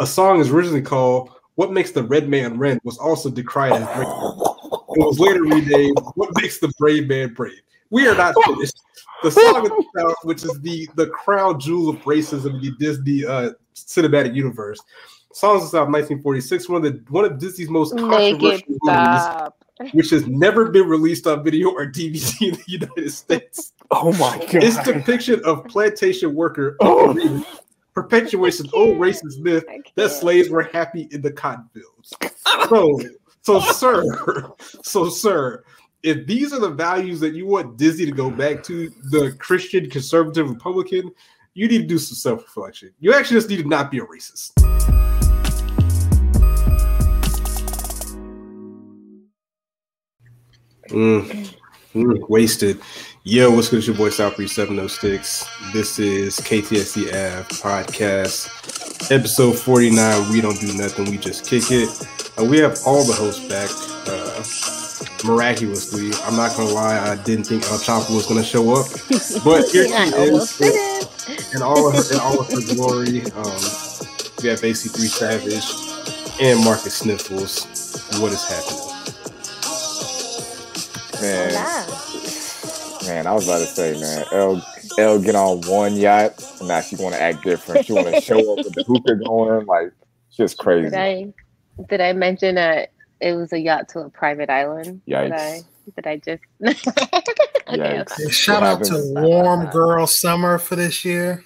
a song is originally called "What Makes the Red Man Red" was also decried as racist. It was later renamed "What Makes the Brave Man Brave." We are not finished. The song of the South, which is the the crown jewel of racism in the Disney uh, cinematic universe. Songs of the South, 1946, one of the one of Disney's most controversial movies, which has never been released on video or DVD in the United States. Oh my god. Its depiction of plantation worker Oh. Perpetuates an old racist myth that slaves were happy in the cotton fields. So, so sir, so sir, if these are the values that you want Disney to go back to, the Christian conservative Republican, you need to do some self-reflection. You actually just need to not be a racist. Mm. Wasted. Yo, what's good? It's your boy Southbreeze 706. This is KTSE podcast, episode 49. We don't do nothing, we just kick it. Uh, we have all the hosts back uh, miraculously. I'm not gonna lie, I didn't think Elle Chapa was gonna show up, but here she is in all of her, in all of her glory. Um, we have AC3 Savage and Marcus Sniffles. What is happening? Man, man, I was about to say, man, Elle Elle get on one yacht, and now she want to act different. She want to show up with the hookah going, like just crazy. Did I did I mention that it was a yacht to a private island? Did Yikes. I did I just okay, Yikes. Yeah, shout out to happens? Warm Girl Summer for this year.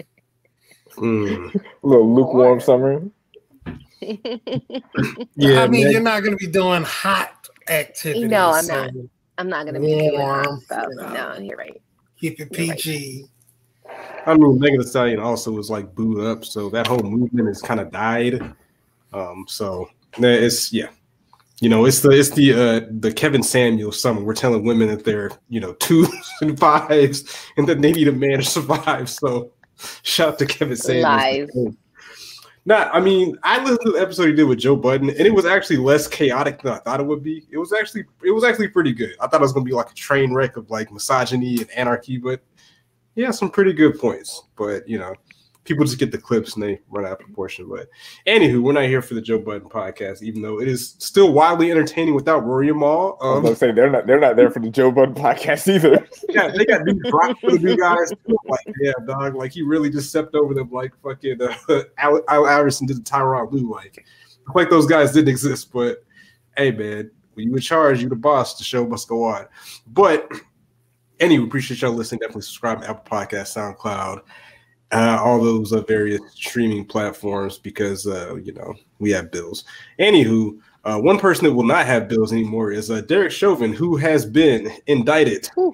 Mm. A little lukewarm summer. Yeah, I mean, man. you're not going to be doing hot activities. No, I'm so not. I'm not gonna be doing Warm, that stuff. you know. No, you're right. Keep it You're right. PG. I mean, Megan Thee Stallion also was like booed up, so that whole movement has kind of died. Um, so it's yeah, you know, it's the it's the uh the Kevin Samuel summer. We're telling women that they're you know twos and fives, and that they need a man to survive. So shout out to Kevin Samuel. Not, I mean, I listened to the episode he did with Joe Budden, and it was actually less chaotic than I thought it would be. It was actually, it was actually pretty good. I thought it was going to be like a train wreck of like misogyny and anarchy, but yeah, some pretty good points. But you know, people just get the clips and they run out of proportion. But anywho, we're not here for the Joe Budden podcast, even though it is still wildly entertaining without Rory and Mal. I was Um, gonna say they're not they're not there for the Joe Budden podcast either. yeah, they got new drop for the new guys. Like, yeah, dog. Like he really just stepped over them like fucking uh, Al, Al Iverson did to Tyronn Lue. Like, like those guys didn't exist. But hey, man, when you in charge, you the boss. The show must go on. But anyway, appreciate y'all listening. Definitely subscribe to Apple Podcast, SoundCloud, uh, all those uh, various streaming platforms because uh, you know we have bills. Anywho. Uh, one person that will not have bills anymore is uh, Derek Chauvin, who has been indicted Whew.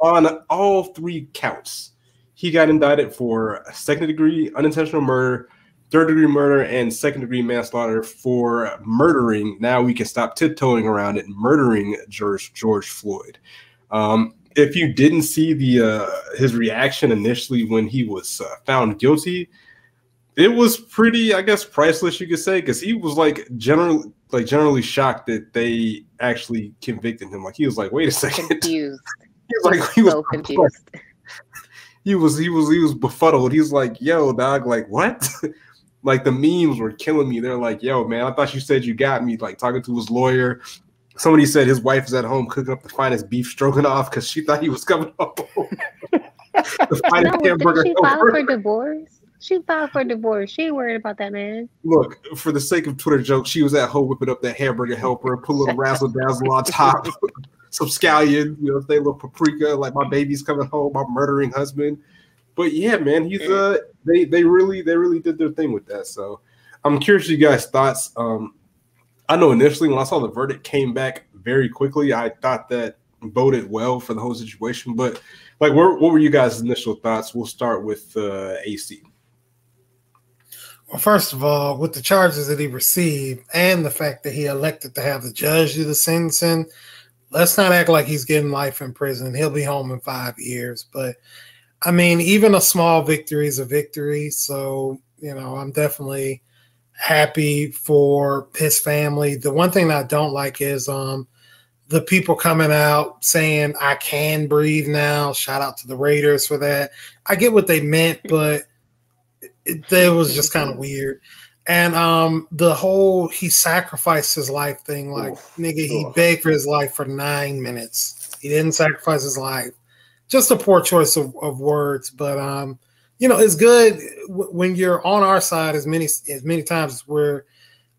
on all three counts. He got indicted for second degree unintentional murder, third degree murder, and second degree manslaughter for murdering. Now we can stop tiptoeing around it, murdering George George Floyd. Um, if you didn't see the uh, his reaction initially when he was uh, found guilty, it was pretty, I guess, priceless. You could say because he was like generally like generally shocked that they actually convicted him. Like he was like, "Wait a second. Confused. He was like, he was so confused. he was he was he was befuddled. He's like, "Yo, dog, like what?" like the memes were killing me. They're like, "Yo, man, I thought you said you got me." Like talking to his lawyer. Somebody said his wife is at home cooking up the finest beef stroganoff because she thought he was coming home. the finest did hamburger. she filed for divorce? She filed for divorce. She ain't worried about that man. Look, for the sake of Twitter jokes, she was at home whipping up that hamburger helper, put a little razzle dazzle on top, some scallion, you know, say a little paprika, like my baby's coming home, my murdering husband. But yeah, man, he's uh they they really they really did their thing with that. So I'm curious you guys' thoughts. Um I know initially when I saw the verdict came back very quickly, I thought that boded well for the whole situation. But like what, what were you guys' initial thoughts? We'll start with uh AC. Well, first of all, with the charges that he received and the fact that he elected to have the judge do the sentencing, let's not act like he's getting life in prison. He'll be home in five years. But I mean, even a small victory is a victory. So, you know, I'm definitely happy for his family. The one thing that I don't like is um the people coming out saying I can breathe now. Shout out to the Raiders for that. I get what they meant, but it, it was just kind of weird. And um, the whole he sacrificed his life thing, like Oof. nigga, he Ugh. begged for his life for nine minutes. He didn't sacrifice his life. Just a poor choice of, of words, but um, you know, it's good w- when you're on our side as many as many times as we're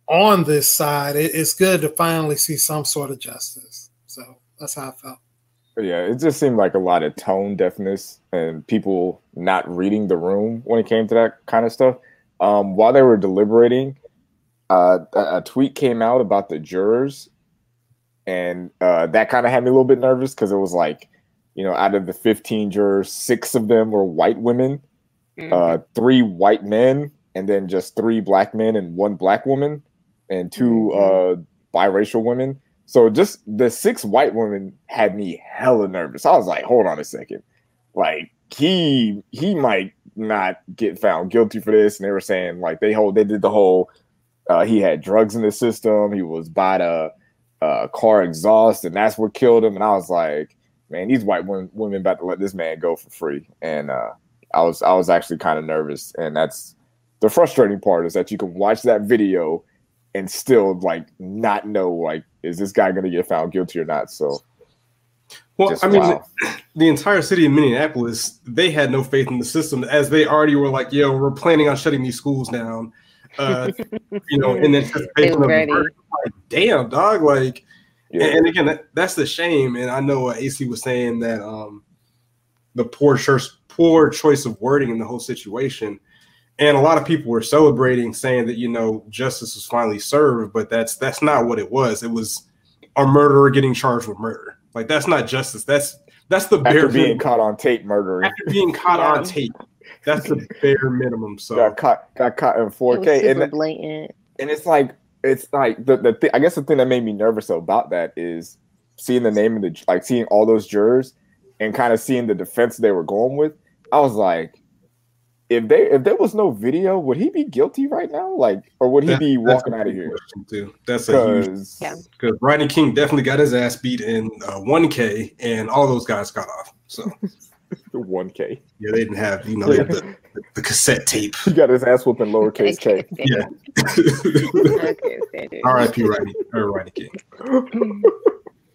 on this side. It, it's good to finally see some sort of justice. So that's how I felt. Yeah, it just seemed like a lot of tone deafness and people not reading the room when it came to that kind of stuff. Um, while they were deliberating, uh, a, a tweet came out about the jurors, and uh, that kind of had me a little bit nervous because it was like, you know, out of the 15 jurors, six of them were white women, uh, three white men, and then just three black men and one black woman, and 2 uh, biracial women. So just the six white women had me hella nervous. I was like, hold on a second. Like he he might not get found guilty for this. And they were saying like they hold they did the whole uh he had drugs in the system, he was by the uh car exhaust, and that's what killed him. And I was like, man, these white women women about to let this man go for free. And uh I was I was actually kind of nervous. And that's the frustrating part is that you can watch that video and still like not know like is this guy gonna get found guilty or not? So Well, just I mean, wow. the entire city of Minneapolis, they had no faith in the system as they already were like, yo, we're planning on shutting these schools down. Uh, you know, in anticipation of the ready. like, damn, dog. Like, yeah. and, and again, that, that's the shame. And I know uh, AC was saying that um, the poor choice, poor choice of wording in the whole situation. And a lot of people were celebrating, saying that you know justice was finally served, but that's that's not what it was. It was a murderer getting charged with murder. Like that's not justice. That's that's the bare being minimum. caught on tape murdering. after being caught on tape. That's the bare minimum. So got caught got caught in 4K. And, blatant. and it's like it's like the, the thing I guess the thing that made me nervous about that is seeing the name of the like seeing all those jurors and kind of seeing the defense they were going with. I was like, if they if there was no video, would he be guilty right now? Like, or would he that- be walking out of here? Too. That's a huge Because Yeah. because Rodney King definitely got his ass beat in uh, 1K, and all those guys got off. So one K, yeah, they didn't have you know they had the, the cassette tape. he got his ass whooping lowercase K. Yeah. okay, standard. R.I.P. Rodney or Rodney King.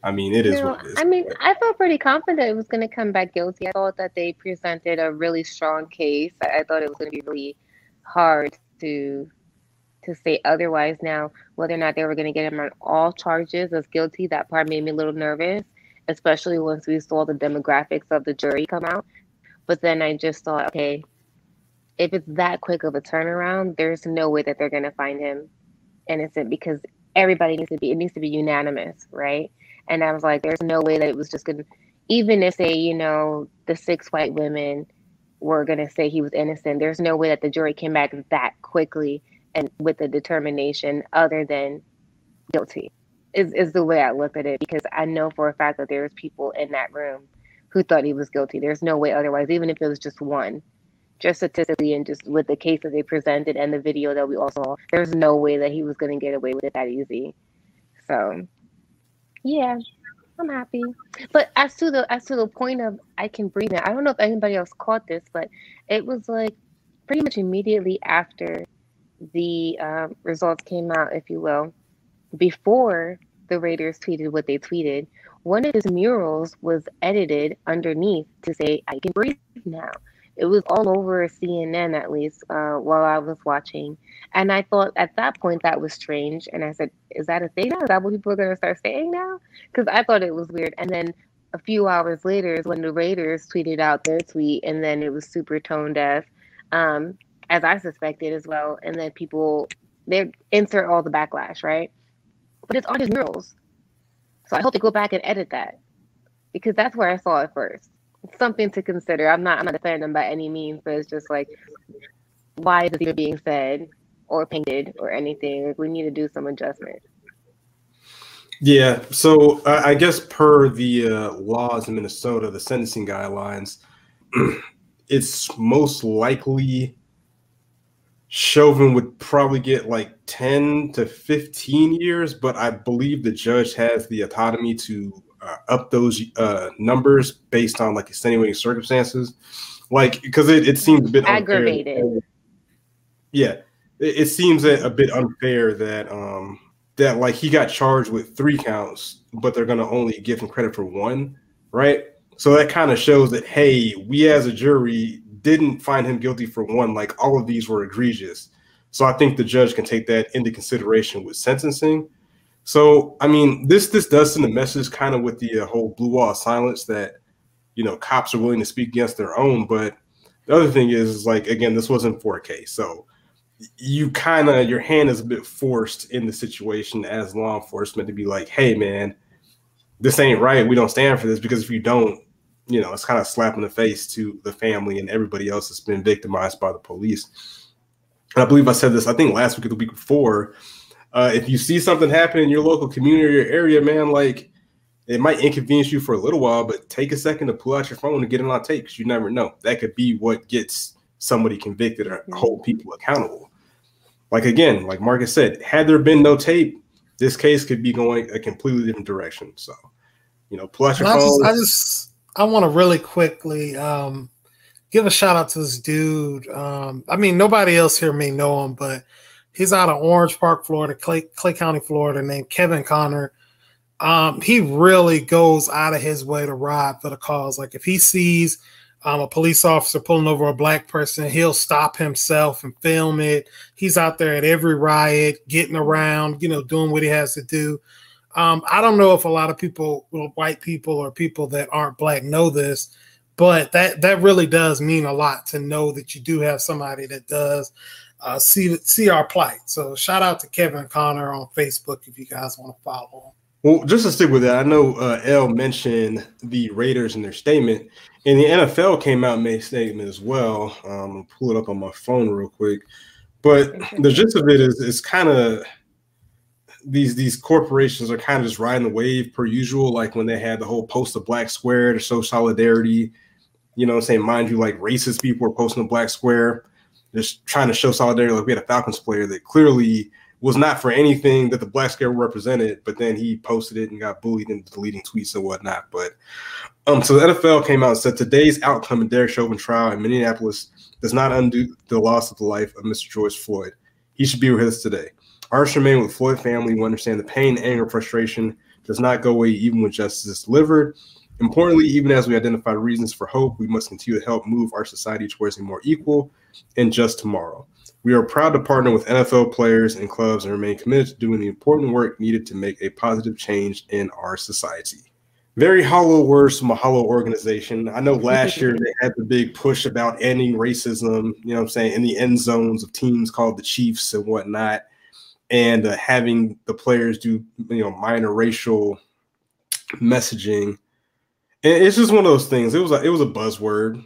I mean, it is No, what it is. I mean, I felt pretty confident it was going to come back guilty. I thought that they presented a really strong case. I, I thought it was going to be really hard to to say otherwise. Now, whether or not they were going to get him on all charges as guilty, that part made me a little nervous, especially once we saw the demographics of the jury come out. But then I just thought, okay, if it's that quick of a turnaround, there's no way that they're going to find him innocent because everybody needs to be it needs to be unanimous, right? And I was like, there's no way that it was just gonna even if say, you know, the six white women were gonna say he was innocent, there's no way that the jury came back that quickly and with a determination other than guilty. Is is the way I looked at it because I know for a fact that there's people in that room who thought he was guilty. There's no way otherwise, even if it was just one. Just statistically and just with the case that they presented and the video that we all saw, there's no way that he was gonna get away with it that easy. So yeah, I'm happy. But as to the as to the point of I can breathe now, I don't know if anybody else caught this, but it was like pretty much immediately after the um, results came out, if you will, before the Raiders tweeted what they tweeted, one of his murals was edited underneath to say "I can breathe now." It was all over CNN, at least uh, while I was watching, and I thought at that point that was strange. And I said, "Is that a thing now? Is that what people are going to start saying now?" Because I thought it was weird. And then a few hours later is when the Raiders tweeted out their tweet, and then it was super tone deaf, um, as I suspected as well. And then people they insert all the backlash, right? But it's on his murals, so I hope they go back and edit that because that's where I saw it first. Something to consider. I'm not I'm not defending them by any means, but it's just like why is it being said or painted or anything? Like we need to do some adjustment. Yeah, so I guess per the uh, laws in Minnesota, the sentencing guidelines, it's most likely Chauvin would probably get like 10 to 15 years, but I believe the judge has the autonomy to uh, up those uh, numbers based on like extenuating circumstances. Like, because it, it seems a bit unfair. Aggravated. Yeah, it, it seems a, a bit unfair that um that like he got charged with three counts, but they're gonna only give him credit for one, right? So that kind of shows that hey, we as a jury didn't find him guilty for one. Like all of these were egregious. So I think the judge can take that into consideration with sentencing. So I mean, this this does send a message kind of with the uh, whole blue wall of silence that you know cops are willing to speak against their own. But the other thing is, is like again, this wasn't 4K, so you kind of your hand is a bit forced in the situation as law enforcement to be like, hey man, this ain't right. We don't stand for this because if you don't, you know, it's kind of slap in the face to the family and everybody else that's been victimized by the police. And I believe I said this, I think last week or the week before. Uh, if you see something happen in your local community or your area, man, like it might inconvenience you for a little while, but take a second to pull out your phone and get it on tape because you never know. That could be what gets somebody convicted or hold people accountable. Like again, like Marcus said, had there been no tape, this case could be going a completely different direction. So, you know, pull out your I phone. just, I just, I want to really quickly um, give a shout out to this dude. Um, I mean, nobody else here may know him, but he's out of Orange Park, Florida, Clay, Clay County, Florida, named Kevin Connor. Um, he really goes out of his way to ride for the cause. Like if he sees um, a police officer pulling over a black person, he'll stop himself and film it. He's out there at every riot, getting around, you know, doing what he has to do. Um, I don't know if a lot of people, white people or people that aren't black, know this, but that that really does mean a lot to know that you do have somebody that does uh, see see our plight. So shout out to Kevin Connor on Facebook if you guys want to follow him. Well, just to stick with that, I know uh, Elle mentioned the Raiders in their statement, and the NFL came out and made a statement as well. Um, I'll pull it up on my phone real quick, but the gist of it is, it's kind of these these corporations are kind of just riding the wave per usual. Like when they had the whole post of black square to show solidarity, you know, what I'm saying mind you, like racist people were posting a black square, just trying to show solidarity. Like we had a Falcons player that clearly was not for anything that the black scare represented, but then he posted it and got bullied into deleting tweets and whatnot. But um, so the NFL came out and said today's outcome in Derek Chauvin trial in Minneapolis does not undo the loss of the life of Mr. George Floyd. He should be with us today. Our remain with Floyd family We understand the pain, anger, frustration does not go away even when justice is delivered. Importantly, even as we identify reasons for hope, we must continue to help move our society towards a more equal and just tomorrow. We are proud to partner with NFL players and clubs and remain committed to doing the important work needed to make a positive change in our society. Very hollow words from a hollow organization. I know last year they had the big push about ending racism, you know I'm saying, in the end zones of teams called the Chiefs and whatnot, and uh, having the players do, you know, minor racial messaging. And it's just one of those things. It was a, it was a buzzword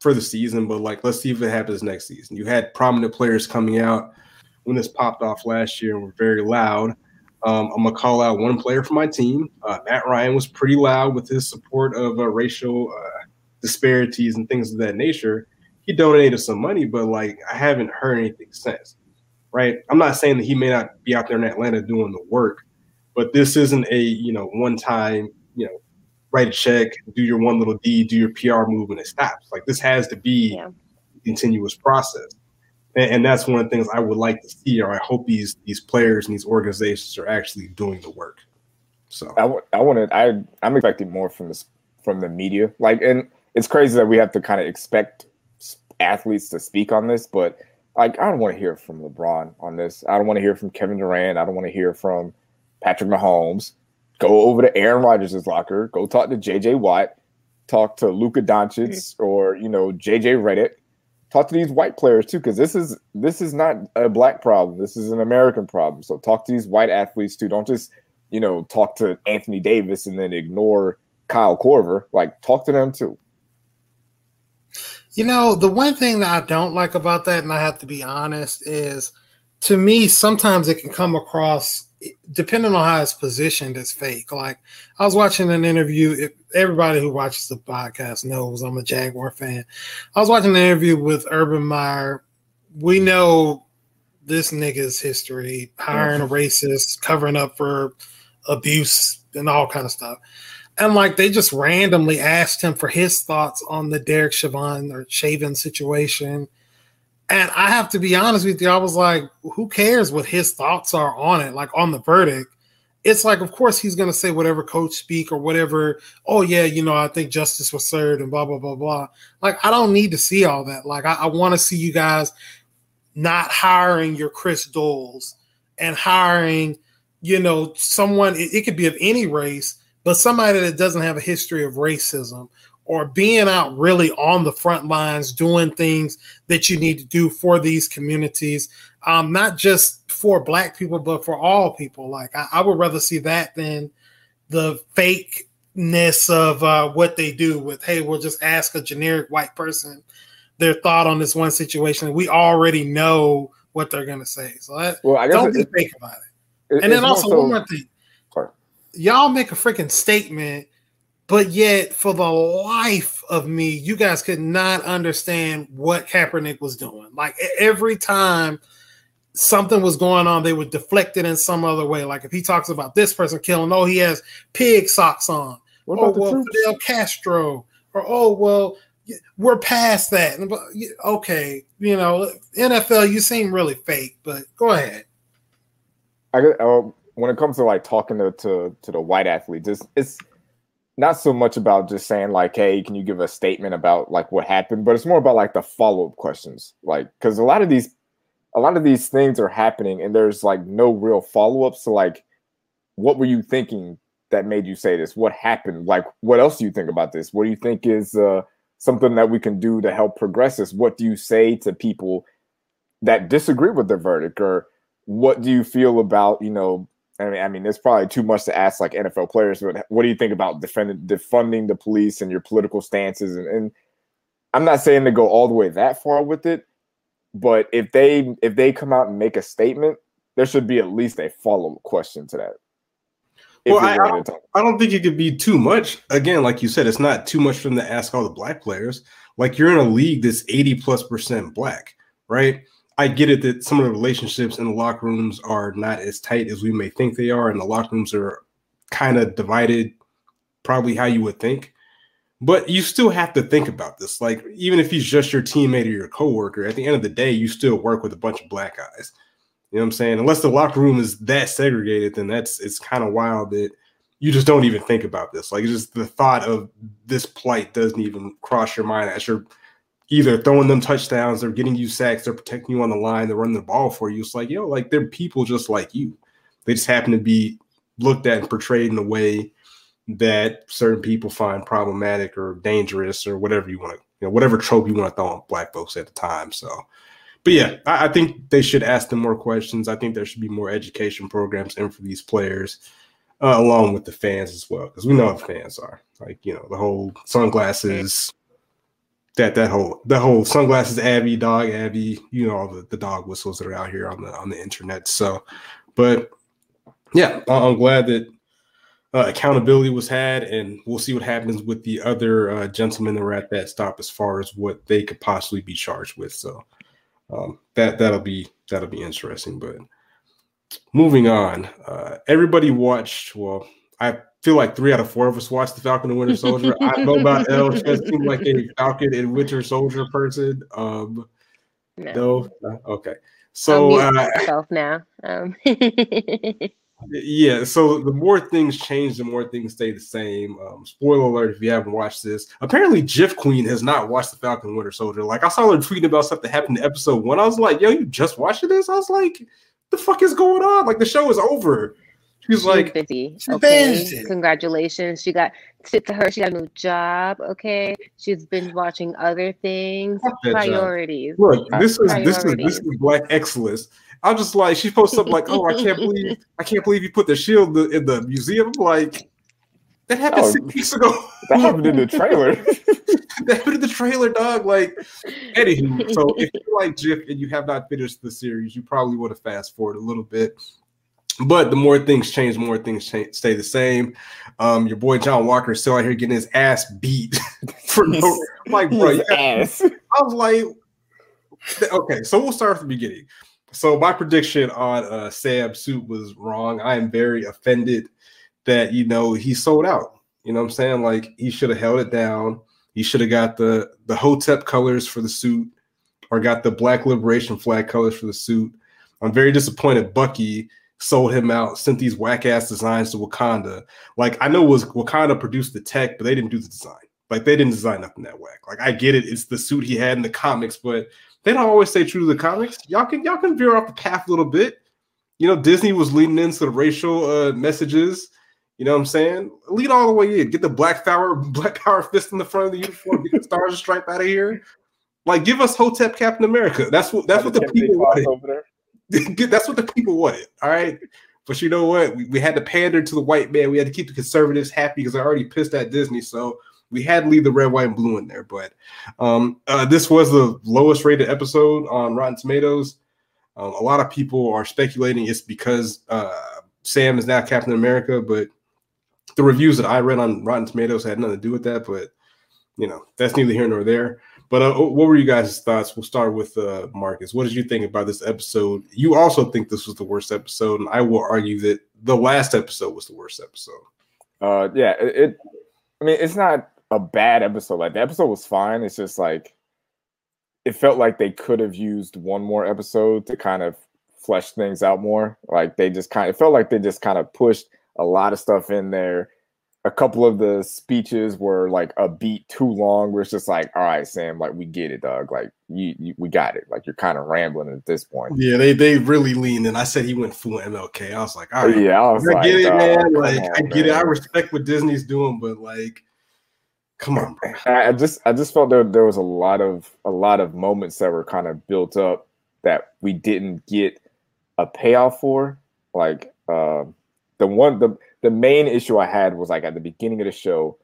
for the season, but like let's see if it happens next season. You had prominent players coming out when this popped off last year and were very loud. Um, I'm gonna call out one player from my team. Uh, Matt Ryan was pretty loud with his support of uh, racial uh, disparities and things of that nature. He donated some money, but like I haven't heard anything since. Right? I'm not saying that he may not be out there in Atlanta doing the work, but this isn't a you know one time you know write a check, do your one little deed, do your PR move, and it stops. Like this has to be yeah. a continuous process. And, and, that's one of the things I would like to see, or I hope these these players and these organizations are actually doing the work. So I, w- I wanted I I'm expecting more from this from the media. Like, and it's crazy that we have to kind of expect athletes to speak on this, but like I don't want to hear from LeBron on this. I don't want to hear from Kevin Durant. I don't want to hear from Patrick Mahomes go over to Aaron Rodgers' locker, go talk to JJ Watt, talk to Luka Doncic mm-hmm. or you know JJ Redick. Talk to these white players too, because this is this is not a black problem. This is an American problem. So talk to these white athletes too. Don't just you know talk to Anthony Davis and then ignore Kyle Korver. Like talk to them too. You know, the one thing that I don't like about that, and I have to be honest, is to me sometimes it can come across depending on how it's positioned, it's fake. Like I was watching an interview. If everybody who watches the podcast knows I'm a Jaguar fan. I was watching an interview with Urban Meyer. We know this nigga's history, hiring a mm-hmm. racist, covering up for abuse and all kind of stuff. And like they just randomly asked him for his thoughts on the Derek Chauvin or Chauvin situation. And I have to be honest with you, I was like, who cares what his thoughts are on it, like on the verdict? It's like, of course, he's going to say whatever coach speak or whatever. Oh, yeah, you know, I think justice was served and blah, blah, blah, blah. Like, I don't need to see all that. Like, I, I want to see you guys not hiring your Chris Doyles and hiring, you know, someone, it, it could be of any race, but somebody that doesn't have a history of racism or being out really on the front lines doing things that you need to do for these communities um, not just for black people but for all people. Like i, I would rather see that than the fakeness of uh, what they do with hey we'll just ask a generic white person their thought on this one situation we already know what they're going to say. So that, well, I don't be fake about it, it and then also, also one more thing. Y'all make a freaking statement but yet, for the life of me, you guys could not understand what Kaepernick was doing. Like every time something was going on, they would deflect it in some other way. Like if he talks about this person killing, oh, he has pig socks on. What oh, well, troops? Fidel Castro. Or, oh, well, we're past that. Okay, you know, NFL, you seem really fake, but go ahead. I uh, when it comes to like talking to, to to the white athletes, it's it's not so much about just saying like, "Hey, can you give a statement about like what happened?" But it's more about like the follow up questions, like because a lot of these, a lot of these things are happening, and there's like no real follow ups. So like, what were you thinking that made you say this? What happened? Like, what else do you think about this? What do you think is uh, something that we can do to help progress this? What do you say to people that disagree with the verdict, or what do you feel about you know I mean, I mean, it's probably too much to ask like NFL players, but what do you think about defending defunding the police and your political stances? And, and I'm not saying to go all the way that far with it, but if they if they come out and make a statement, there should be at least a follow up question to that. Well, I, I, don't, I don't think it could be too much. Again, like you said, it's not too much for them to ask all the black players. Like you're in a league that's 80 plus percent black, right? I get it that some of the relationships in the locker rooms are not as tight as we may think they are, and the locker rooms are kind of divided, probably how you would think. But you still have to think about this. Like, even if he's just your teammate or your coworker, at the end of the day, you still work with a bunch of black guys. You know what I'm saying? Unless the locker room is that segregated, then that's it's kind of wild that you just don't even think about this. Like, just the thought of this plight doesn't even cross your mind as you're either throwing them touchdowns, they're getting you sacks, they're protecting you on the line, they're running the ball for you. It's like, yo, like they're people just like you. They just happen to be looked at and portrayed in a way that certain people find problematic or dangerous or whatever you want to, you know, whatever trope you want to throw on black folks at the time. So, but yeah, I, I think they should ask them more questions. I think there should be more education programs in for these players. Uh, along with the fans as well, because we know what fans are. Like, you know, the whole sunglasses, that that whole that whole sunglasses Abby, dog Abby, you know all the, the dog whistles that are out here on the on the internet. So, but yeah, I'm glad that uh, accountability was had, and we'll see what happens with the other uh, gentlemen that were at that stop as far as what they could possibly be charged with. So um, that that'll be that'll be interesting. But moving on, uh, everybody watched. Well, I feel like three out of four of us watched the Falcon and Winter Soldier. I know about Elle. She doesn't seem like a Falcon and Winter Soldier person. Um, no. no? Okay. So uh, myself now. Um. yeah. So the more things change, the more things stay the same. Um, spoiler alert: if you haven't watched this, apparently Jiff Queen has not watched the Falcon and Winter Soldier. Like I saw her tweeting about stuff that happened in episode one. I was like, "Yo, you just watching this?" I was like, "The fuck is going on? Like the show is over." She's like busy. Okay. Congratulations. She got tip to her. She got a new job. Okay. She's been watching other things. Priorities. Look, this is this is this is black excellence. I'm just like she posts up like, oh, I can't believe I can't believe you put the shield in the museum. like that happened oh, six weeks ago. That happened in the trailer. that happened in the trailer, dog. Like, anywho, so if you like Jiff and you have not finished the series, you probably want to fast forward a little bit. But the more things change, the more things change, stay the same. Um, your boy John Walker is still out here getting his ass beat for no like, bro. Ass. I was like, okay, so we'll start at the beginning. So my prediction on uh, Sam Suit was wrong. I am very offended that you know he sold out. You know what I'm saying? Like he should have held it down. He should have got the the Hotep colors for the suit. or got the Black Liberation flag colors for the suit. I'm very disappointed Bucky sold him out, sent these whack ass designs to Wakanda. Like I know was Wakanda produced the tech, but they didn't do the design. Like they didn't design nothing that whack. Like I get it, it's the suit he had in the comics, but they don't always stay true to the comics. Y'all can y'all can veer off the path a little bit. You know, Disney was leading into the racial uh, messages. You know what I'm saying? Lead all the way in. Get the black power, black power fist in the front of the uniform. Get the stars stripe out of here. Like, give us Hotep Captain America. That's what that's what the people wanted. Over there. that's what the people wanted. All right. But you know what? We, we had to pander to the white man. We had to keep the conservatives happy because I already pissed at Disney. So we had to leave the red, white, and blue in there. But um, uh, this was the lowest rated episode on Rotten Tomatoes. Um, a lot of people are speculating it's because uh, Sam is now Captain America, but the reviews that I read on Rotten Tomatoes had nothing to do with that. But you know, that's neither here nor there. But uh, what were you guys' thoughts? We'll start with uh, Marcus. What did you think about this episode? You also think this was the worst episode, and I will argue that the last episode was the worst episode. Uh, yeah, it, it. I mean, it's not a bad episode. Like the episode was fine. It's just like it felt like they could have used one more episode to kind of flesh things out more. Like they just kind of it felt like they just kind of pushed a lot of stuff in there. A couple of the speeches were like a beat too long. Where it's just like, all right, Sam, like we get it, dog. Like you, you we got it. Like you're kind of rambling at this point. Yeah, they they really leaned in. I said he went full MLK. I was like, all right, yeah, I was I like, get it, man. Like on, I get it. I respect what Disney's doing, but like, come on, bro. I I just I just felt there there was a lot of a lot of moments that were kind of built up that we didn't get a payoff for. Like uh, the one the the main issue I had was like at the beginning of the show,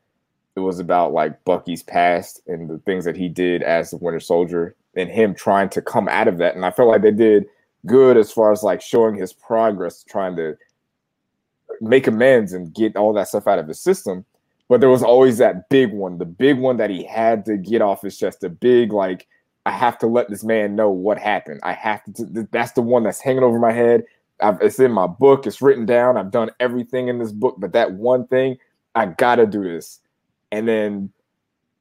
it was about like Bucky's past and the things that he did as the Winter Soldier and him trying to come out of that. And I felt like they did good as far as like showing his progress, trying to make amends and get all that stuff out of the system. But there was always that big one, the big one that he had to get off his chest, the big like I have to let this man know what happened. I have to. That's the one that's hanging over my head. I've, it's in my book. It's written down. I've done everything in this book, but that one thing, I gotta do this. And then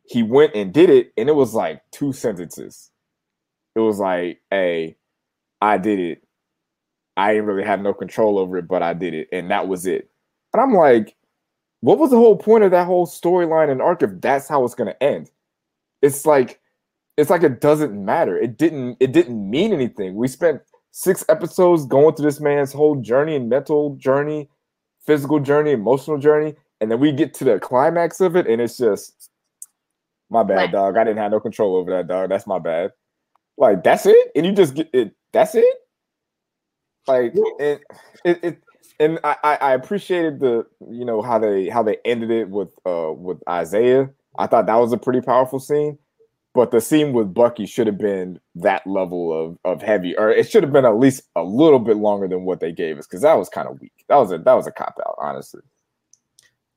he went and did it, and it was like two sentences. It was like, "Hey, I did it. I didn't really have no control over it, but I did it, and that was it." And I'm like, what was the whole point of that whole storyline and arc if that's how it's gonna end? It's like it's like it doesn't matter. It didn't it didn't mean anything. We spent six episodes going through this man's whole journey and mental journey, physical journey, emotional journey, and then we get to the climax of it, and it's just my bad, Right. dog. I didn't have no control over that, dog. That's my bad. Like that's it, and you just get it. That's it. Like it, it, it and I, I I appreciated the you know how they how they ended it with uh with Isaiah. I thought that was a pretty powerful scene. But the scene with Bucky should have been that level of of heavy, or it should have been at least a little bit longer than what they gave us, because that was kind of weak. That was a that was a cop out, honestly.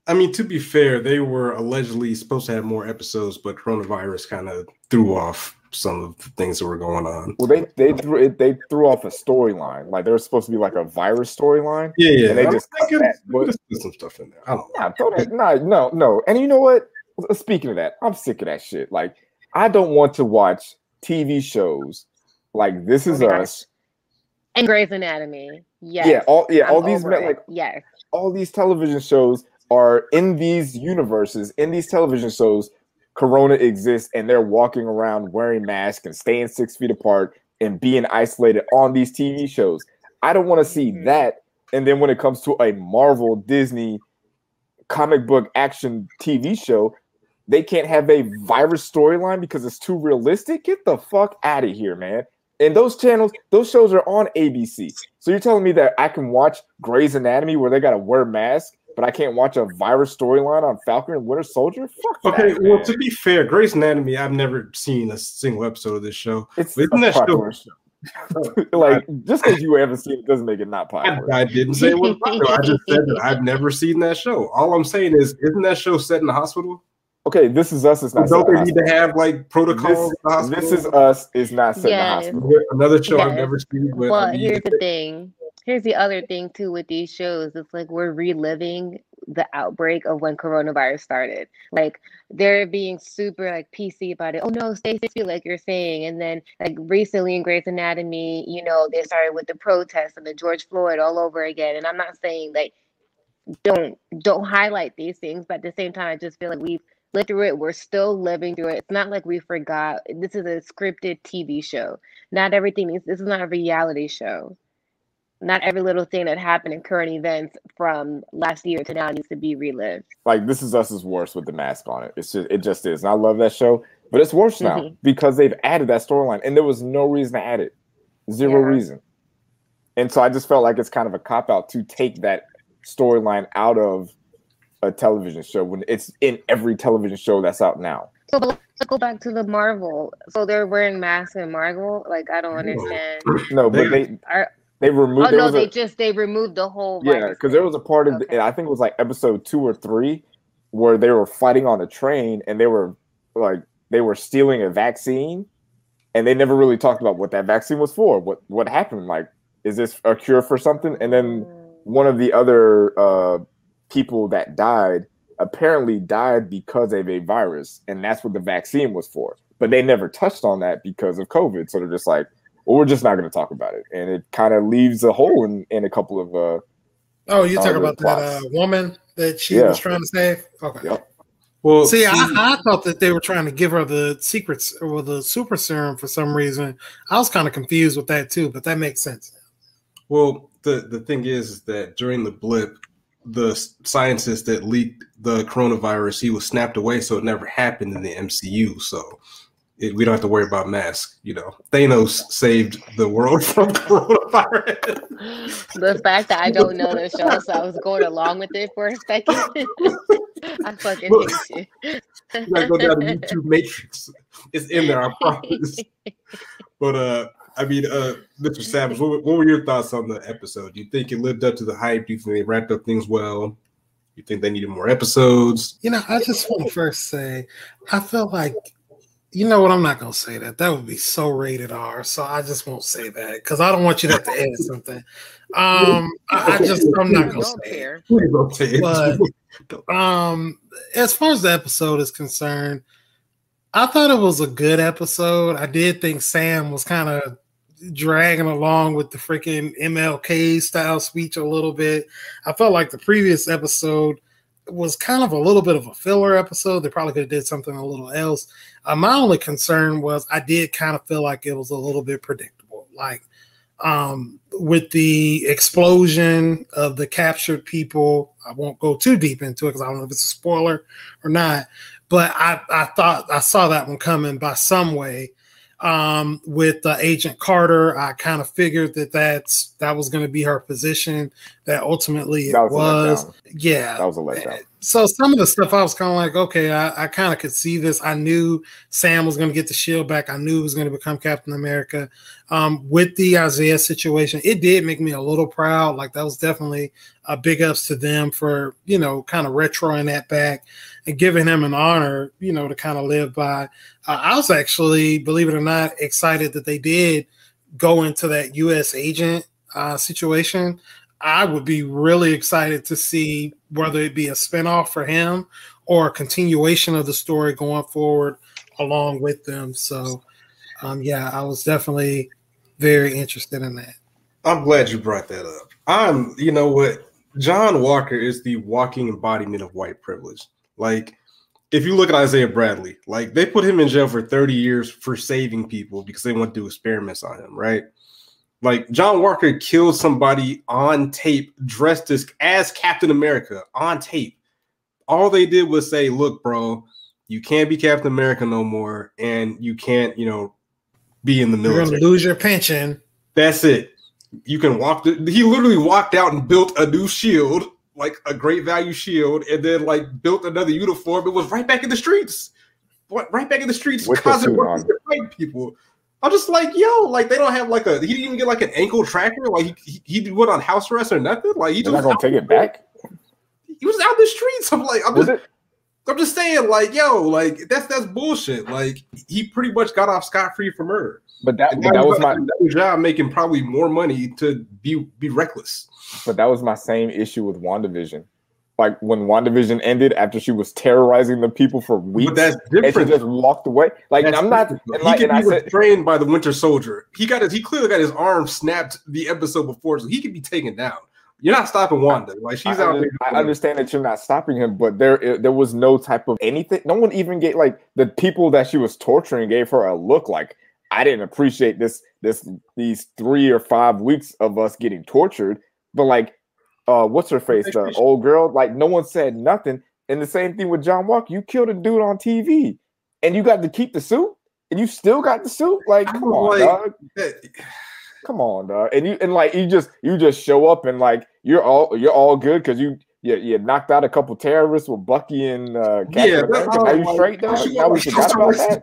I mean, to be fair, they were allegedly supposed to have more episodes, but coronavirus kind of threw off some of the things that were going on. Well, they they threw it, they threw off a storyline, like there was supposed to be like a virus storyline. Yeah, yeah. And they I just think cut that, but- put some stuff in there. I don't know. Yeah, throw that. No, no, no. And you know what? Speaking of that, I'm sick of that shit. Like, I don't want to watch TV shows like This Is Okay. Us. And Grey's Anatomy. Yes. Yeah, all yeah, I'm all these it. like yes. all these television shows are in these universes, in these television shows, Corona exists and they're walking around wearing masks and staying six feet apart and being isolated on these TV shows. I don't want to see Mhm. that. And then when it comes to a Marvel Disney comic book action TV show, they can't have a virus storyline because it's too realistic. Get the fuck out of here, man. And those channels, those shows are on ABC. So you're telling me that I can watch Grey's Anatomy where they got to wear masks, but I can't watch a virus storyline on Falcon and Winter Soldier? Fuck Okay, that, well, to be fair, Grey's Anatomy, I've never seen a single episode of this show. it's isn't a that show- popular show. like just because you haven't seen it doesn't make it not I, popular. I didn't say it was popular. I just said that I've never seen that show. All I'm saying is, isn't that show set in the hospital? Okay, this is us. It's not. Don't they the need to have like protocols? in the hospital? This is us. Is not set Yes. in the hospital. another show I've never seen. But Well, I here's the thing. Here's the other thing too with these shows. It's like we're reliving the outbreak of when coronavirus started. Like they're being super like PC about it. Oh no, stay six feet, like you're saying. And then like recently in Grey's Anatomy, you know, they started with the protests and the George Floyd all over again. And I'm not saying like don't don't highlight these things, but at the same time, I just feel like we've lived through it. We're still living through it. It's not like we forgot. This is a scripted TV show. Not everything is. This is not a reality show. Not every little thing that happened in current events from last year to now needs to be relived. Like this is us is worse with the mask on it. It's just it just is. And I love that show, but it's worse now Mhm. because they've added that storyline, and there was no reason to add it. Zero Yeah. reason. And so I just felt like it's kind of a cop out to take that storyline out of a television show when it's in every television show that's out now. So but let's go back to the Marvel. So they're wearing masks in Marvel. Like I don't understand. No, but They- they Are, they removed. oh no, was a- they just they removed the whole. Yeah, because there was a part of Okay. the, I think it was like episode two or three where they were fighting on a train and they were like they were stealing a vaccine and they never really talked about what that vaccine was for. What what happened? Like, is this a cure for something? And then one of the other uh, people that died apparently died because of a virus, and that's what the vaccine was for. But they never touched on that because of COVID. So they're just like, well, we're just not going to talk about it, and it kind of leaves a hole in, in a couple of uh, Oh, you talking Oh, about the that uh, woman that she Yeah. was trying to save? Okay. Yep. Well, See, I, I thought that they were trying to give her the secrets or the super serum for some reason. I was kind of confused with that too, but that makes sense. Well, the the thing is, is that during the blip, the scientist that leaked the coronavirus, he was snapped away, so it never happened in the MCU. So it, we don't have to worry about masks. You know, Thanos saved the world from coronavirus. the fact that I don't know the show, so I was going along with it for a second. I fucking hate you. You gotta go down to YouTube Matrix. It's in there, I promise. But uh, I mean, uh, Mr. Savage, what, what were your thoughts on the episode? Do you think it lived up to the hype? Do you think they wrapped up things well? You think they needed more episodes? You know, I just want to first say, I feel like, you know what? I'm not gonna say that. That would be so rated R. So I just won't say that because I don't want you to have to edit something. Um, I, I just I'm not gonna say. It. care. Say it. But- Um, as far as the episode is concerned, I thought it was a good episode. I did think Sam was kind of dragging along with the freaking MLK style speech a little bit. I felt like the previous episode was kind of a little bit of a filler episode. They probably could have did something a little else. Uh, my only concern was I did kind of feel like it was a little bit predictable. Like um, with the explosion of the captured people, I won't go too deep into it because I don't know if it's a spoiler or not. But I, I thought I saw that one coming by some way. Um, with uh, Agent Carter, I kind of figured that that's that was going to be her position. That ultimately it that was, was. Yeah, That was a letdown. so some of the stuff I was kind of like, okay, I, I kind of could see this. I knew Sam was going to get the shield back. I knew he was going to become Captain America. Um, with the Isaiah situation, it did make me a little proud. Like that was definitely a big ups to them for you know kind of retroing that back and giving him an honor, you know, to kind of live by. Uh, I was actually, believe it or not, excited that they did go into that U.S. agent uh, situation. I would be really excited to see whether it be a spinoff for him or a continuation of the story going forward along with them. So, um, yeah, I was definitely very interested in that. I'm glad you brought that up. I'm, you know what? John Walker is the walking embodiment of white privilege. Like, if you look at Isaiah Bradley, like they put him in jail for 30 years for saving people because they want to do experiments on him, right? Like John Walker killed somebody on tape, dressed as as Captain America on tape. All they did was say, "Look, bro, you can't be Captain America no more, and you can't, you know, be in the You're military." going to lose your pension. That's it. You can walk. The, he literally walked out and built a new shield, like a great value shield, and then like built another uniform. It was right back in the streets. Right back in the streets, With causing workers on. to fight people. I'm just like, yo, like they don't have like a. He didn't even get like an ankle tracker. Like he he, he went on house arrest or nothing. Like he They're just not gonna take it back. He was out in the streets. I'm like, I'm Was just, it? I'm just saying, like, yo, like that's that's bullshit. Like he pretty much got off scot free for murder. But that but that was my job making probably more money to be be reckless. but that was my same issue with WandaVision. like when WandaVision ended after she was terrorizing the people for weeks. But that's and she different. just walked away. Like That's I'm not. different. And he like, could and I be said, restrained by the Winter Soldier. He got his. He clearly got his arm snapped the episode before, so he could be taken down. You're not stopping Wanda. Like she's I, out there. I understand that you're not stopping him, but there there was no type of anything. No one even gave like the people that she was torturing gave her a look like I didn't appreciate this this these three or five weeks of us getting tortured. But like, uh, what's her face, the old girl? Like no one said nothing. And the same thing with John Walker. You killed a dude on TV, and you got to keep the suit, and you still got the suit. Like, come on, like- dog. Come on, dog. And you and like you just you just show up and like you're all you're all good because you you, you knocked out a couple terrorists with Bucky and uh Captain Yeah, America. that's Now all, you like, straight, that's dog. all, Now we forgot about terrorists. that.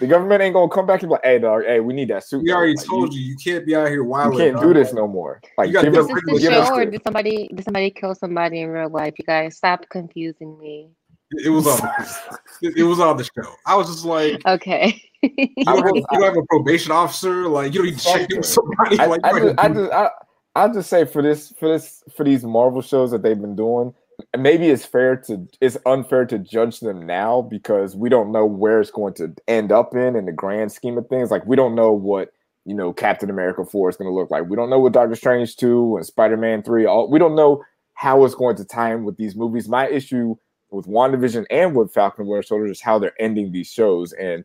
The government ain't gonna come back and be like, hey dog, hey, we need that suit. We dog." already Like, told you, you can't be out here wild. you can't dog. do this no more. Like You give us, Is rid this of the us show, or did somebody did somebody kill somebody in real life? You guys stop confusing me. It was on. it, it was on the show. I was just like, Okay. you I don't, have, you don't have a probation officer. Like you don't need to check with somebody. I, like, I you just, I just, I, I'll just say for this, for this, for these Marvel shows that they've been doing, maybe it's fair to, it's unfair to judge them now because we don't know where it's going to end up in in the grand scheme of things. Like we don't know what you know Captain America four is going to look like. We don't know what Doctor Strange two and Spider Man three. All we don't know how it's going to tie in with these movies. My issue with WandaVision and with Falcon and Winter Soldier is how they're ending these shows and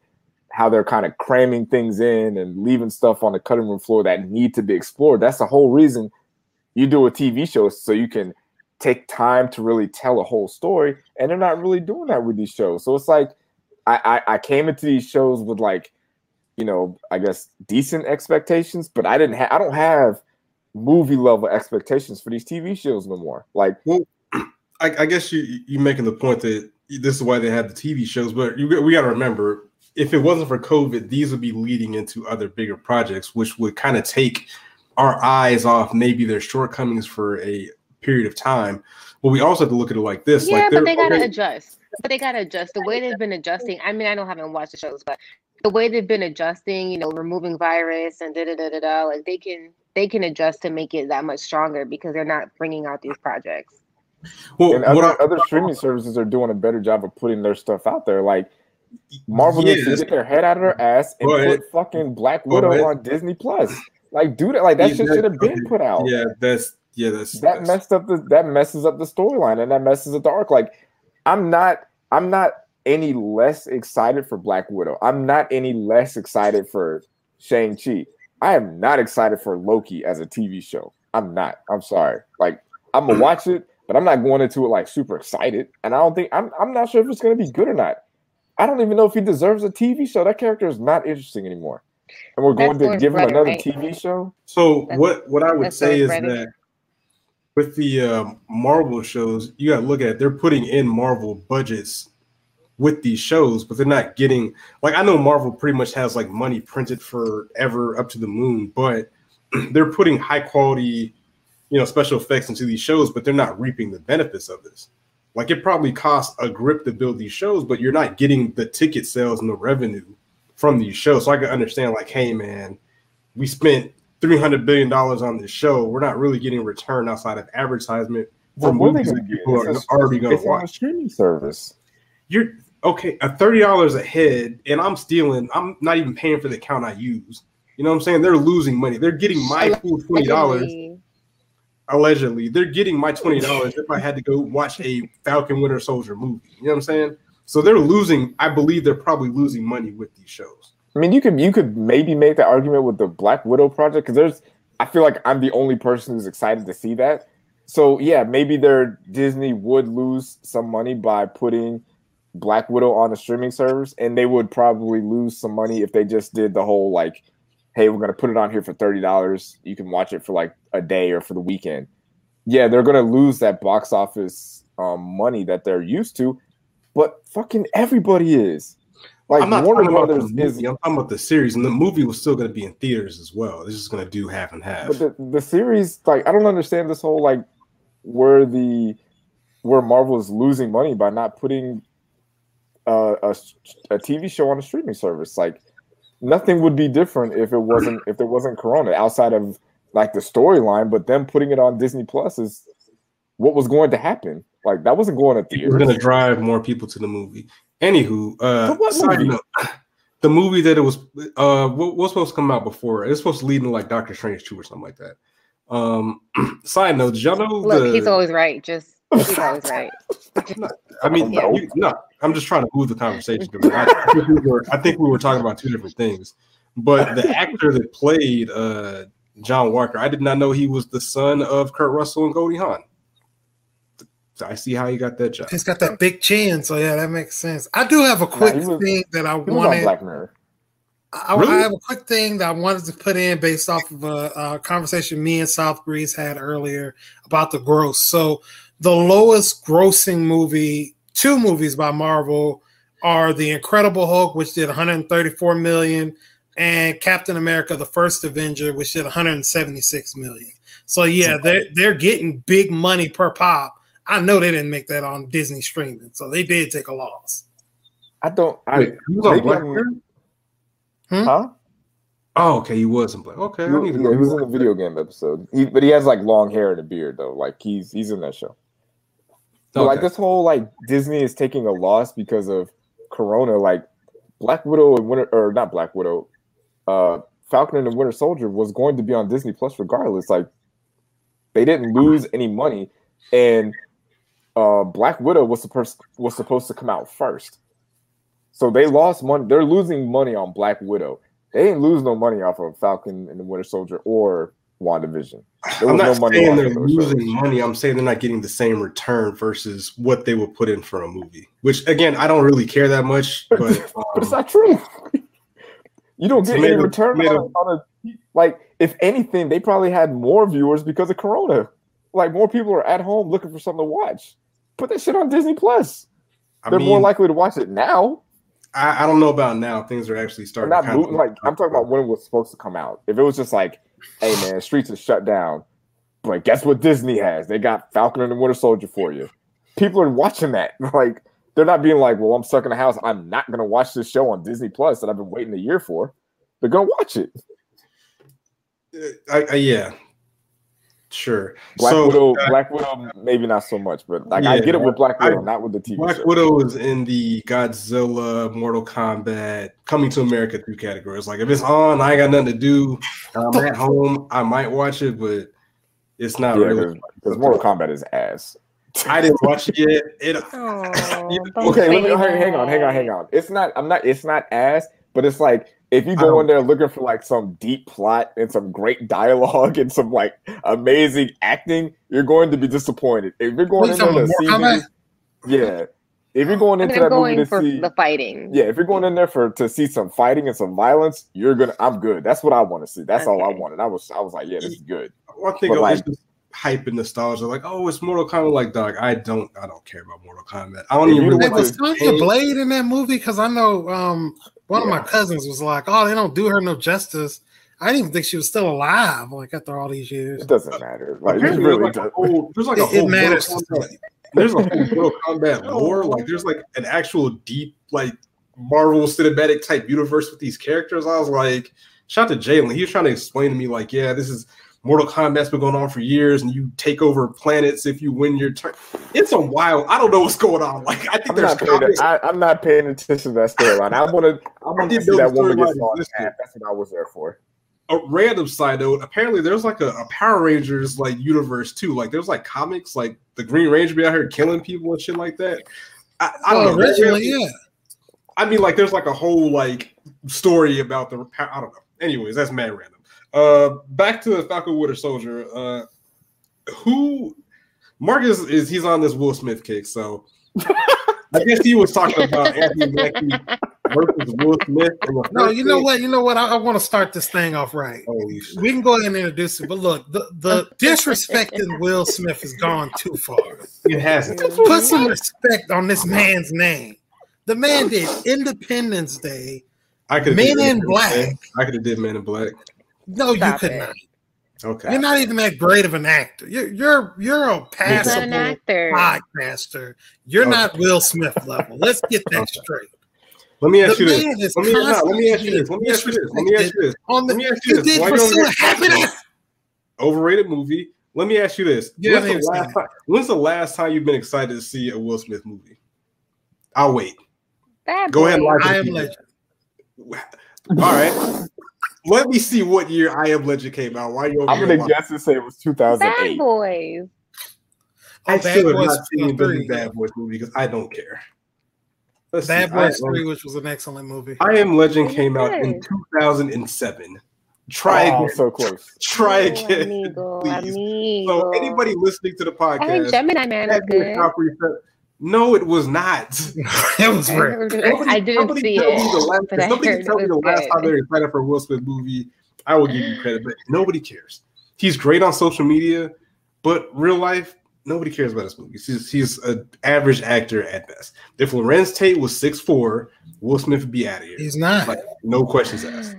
how they're kind of cramming things in and leaving stuff on the cutting room floor that need to be explored. That's the whole reason you do a TV show so you can take time to really tell a whole story. And they're not really doing that with these shows. So it's like I, I, I came into these shows with like, you know, I guess decent expectations, but I didn't I don't have movie level expectations for these TV shows no more. Like I, I guess you you making the point that this is why they have the TV shows, but you we got to remember if it wasn't for COVID, these would be leading into other bigger projects, which would kind of take our eyes off maybe their shortcomings for a period of time. But we also have to look at it like this: yeah, like but they're gotta adjust. But they gotta adjust the way they've been adjusting. I mean, I don't haven't watched the shows, but the way they've been adjusting, you know, removing virus and da da da da da, like they can they can adjust to make it that much stronger because they're not bringing out these projects. Well, and what other, I- other streaming services are doing a better job of putting their stuff out there. Like Marvel Yeah, needs to get their head out of their ass and put fucking Black Widow but- on Disney Plus. Like, do that. Like that Yeah, shit should have been put out. yeah, that's yeah, that's that that's- messed up the that messes up the storyline and that messes up the arc. Like, I'm not I'm not any less excited for Black Widow. I'm not any less excited for Shang Chi. I am not excited for Loki as a TV show. I'm not. I'm sorry. Like, I'm gonna watch it, but I'm not going into it like super excited. And I don't think I'm I'm not sure if it's gonna be good or not. I don't even know if he deserves a TV show. That character is not interesting anymore. And we're That's going to give him brother, another right? TV show. So That's- what what I would say is brother. that with the um, Marvel shows, you got to look at it, they're putting in Marvel budgets with these shows, but they're not getting like I know Marvel pretty much has like money printed forever up to the moon, but they're putting high quality, you know, special effects into these shows, but they're not reaping the benefits of this. Like it probably costs a grip to build these shows, but you're not getting the ticket sales and the revenue from these shows. So I can understand, like, hey man, we spent three hundred billion dollars on this show. We're not really getting return outside of advertisement Well, from what are movies that people are It's already going It's to on a watch. streaming service. You're okay A thirty dollars a head, and I'm stealing. I'm not even paying for the account I use. You know what I'm saying? They're losing money. They're getting my full twenty dollars Allegedly. They're getting my twenty dollars if I had to go watch a Falcon Winter Soldier movie. You know what I'm saying? So they're losing. I believe they're probably losing money with these shows. I mean, you could you could maybe make the argument with the Black Widow project because there's. I feel like I'm the only person who's excited to see that. So yeah, maybe their Disney would lose some money by putting Black Widow on a streaming service, and they would probably lose some money if they just did the whole like, "Hey, we're gonna put it on here for thirty dollars. You can watch it for like a day or for the weekend." Yeah, they're gonna lose that box office um, money that they're used to, but fucking everybody is. Like I'm not Warner talking about Brothers the is. I'm talking about the series, and the movie was still going to be in theaters as well. It's just going to do half and half. But the, the series, like, I don't understand this whole like where the where Marvel is losing money by not putting uh, a a TV show on a streaming service. Like, nothing would be different if it wasn't if there wasn't Corona outside of like the storyline. But them putting it on Disney Plus is what was going to happen. Like that wasn't going to It was theaters. going to drive more people to the movie. Anywho, uh, But what side movie? note, the movie that it was uh what was supposed to come out before. It was supposed to lead into like Doctor Strange 2 or something like that. Um side note, did y'all know Look, the, he's always right. Just he's always right. I mean, yeah. you, no, I'm just trying to move the conversation. I, I think we were, I think we were talking about two different things. But the actor that played uh, John Walker, I did not know he was the son of Kurt Russell and Goldie Hawn. I see how he got that job. He's got that big chin, so yeah, that makes sense. I do have a quick he was- thing that I He was on wanted. Black Mirror. I, Really? I have a quick thing that I wanted to put in based off of a, a conversation me and South Breeze had earlier about the gross. So the lowest grossing movie, two movies by Marvel are The Incredible Hulk, which did 134 million, and Captain America: The First Avenger, which did 176 million. So yeah, they're they're getting big money per pop. I know they didn't make that on Disney streaming, so they did take a loss. I don't. I, Wait, he was on maybe Black I'm- hmm? huh? Oh, okay, he was in Black. Okay, I He, don't even yeah, know. he was in the video game episode. He, but he has like long hair and a beard though. Like he's he's in that show. But like this whole like Disney is taking a loss because of Corona. Like Black Widow and Winter or not Black Widow, uh, Falcon and the Winter Soldier was going to be on Disney Plus regardless. Like they didn't lose any money, and uh, Black Widow was supposed was supposed to come out first. So they lost money. They're losing money on Black Widow. They didn't lose no money off of Falcon and the Winter Soldier or WandaVision. There I'm not no money saying they're losing money. I'm saying they're not getting the same return versus what they would put in for a movie. Which again, I don't really care that much. But, but it's um, not true. you don't get any return on, a, on a like. If anything, they probably had more viewers because of Corona. Like more people are at home looking for something to watch. Put that shit on Disney Plus. They're mean, more likely to watch it now. I, I don't know about now. Things are actually starting. not to kind moving, like I'm talking about when it was supposed to come out. If it was just like, hey man, streets are shut down, but guess what Disney has? They got Falcon and the Winter Soldier for you. People are watching that. Like they're not being like, well, I'm stuck in the house. I'm not gonna watch this show on Disney Plus that I've been waiting a year for. They're gonna watch it. Uh, I, I, yeah, sure. Black so Widow, uh, Black Widow, maybe not so much, but like I get it with Black I- Widow, not with the TV Black show. Widow is in the Godzilla, Mortal Kombat, Coming to America two categories. Like if it's on, I ain't got nothing to do. I'm at home. I might watch it, but it's not Yeah, really. because Mortal Kombat is ass. I didn't watch it yet. It Oh, okay, let me hang, hang on, hang on, hang on. It's not. I'm not. It's not ass, but it's like if you go in there looking for like some deep plot and some great dialogue and some like amazing acting, you're going to be disappointed. If you're going What in you there to talking see, about, Mortal these- yeah, if you're going into They're that movie to for see, the fighting. yeah, if you're going in there for to see some fighting and some violence, you're gonna. I'm good. That's what I want to see. That's all I wanted. I was. I was like, yeah, this is good. One thing But, of like- just hype and nostalgia. Like, oh, it's Mortal Kombat. Like, dog, I don't, I don't care about Mortal Kombat. I don't even really was like. Sonya Blade in that movie? Because I know um, one of my cousins was like, "Oh, they don't do her no justice." I didn't even think she was still alive. Like after all these years, It doesn't matter. Like it really there's like does. a whole, there's like a It- it whole matters Mortal to Kombat- somebody. There's a whole Mortal Kombat lore. Like, there's like an actual deep, like Marvel cinematic type universe with these characters. I was like, shout out to Jalen. He was trying to explain to me, like, yeah, this is Mortal Kombat's been going on for years, and you take over planets if you win your turn. It's a wild. I don't know what's going on. Like, I think I'm there's not, paying, comics. I, I'm not paying attention to that storyline. I want to. I want to didn't see that the woman get storyline sawn in existed. half. That's what I was there for. a random side note apparently there's like a, a power rangers like universe too like there's like comics like the green ranger be out here killing people and shit like that i, I don't well, know originally, yeah. i mean like there's like a whole like story about the i don't know anyways that's mad random uh back to the falcon winter soldier uh who marcus is he's on this will smith kick so i guess he was talking about anthony mackie versus will smith No, you know what? You know what? I, I want to start this thing off right. Holy. We can go ahead and introduce it, but look, the, the disrespecting Will Smith has gone too far. it hasn't Put some respect on this man's name. The man did Independence Day. I could Men in Black. I could have did Men in Black. No, Stop you could it. not. Okay. You're not even that great of an actor. You're you're you're a He's passable an actor. podcaster. You're Okay. not Will Smith level. Let's get that Okay. straight. Let me ask The you this. Let me, no, let me ask you this. Let me ask you this. Let me ask you this. On Let me ask you you this. did Why pursue don't you- happiness. Overrated movie. let me ask you this: Yeah, when's, the last time, when's the last time you've been excited to see a Will Smith movie? I'll wait. Bad Go ahead and Boys. lie to I am legend. All right. Let me see what year I Am Legend came out. Why you over I'm gonna lying? guess and say it was 2008. Bad 2008. Boys. I Oh, Bad still have Boys not seen the 3. Bad Boys movie because I don't care. Let's Bad see. Boys 3, which was an excellent movie. I Am Legend came out in 2007. Try Oh, again. so close. Try Oh, again. amigo, please. amigo. So anybody listening to the podcast, I think podcast, Gemini Man is good. Top reset. No, it was not. it was I, great. Nobody- I didn't nobody see tell me the it, last- but I somebody heard tell it me the was last time they good. were excited for a Will Smith movie. I will give you credit, but nobody cares. He's great on social media, but real life, nobody cares about his movies. He's, he's an average actor at best. If Larenz Tate was 6'4, Will Smith would be out of here. He's not. Like, no questions asked.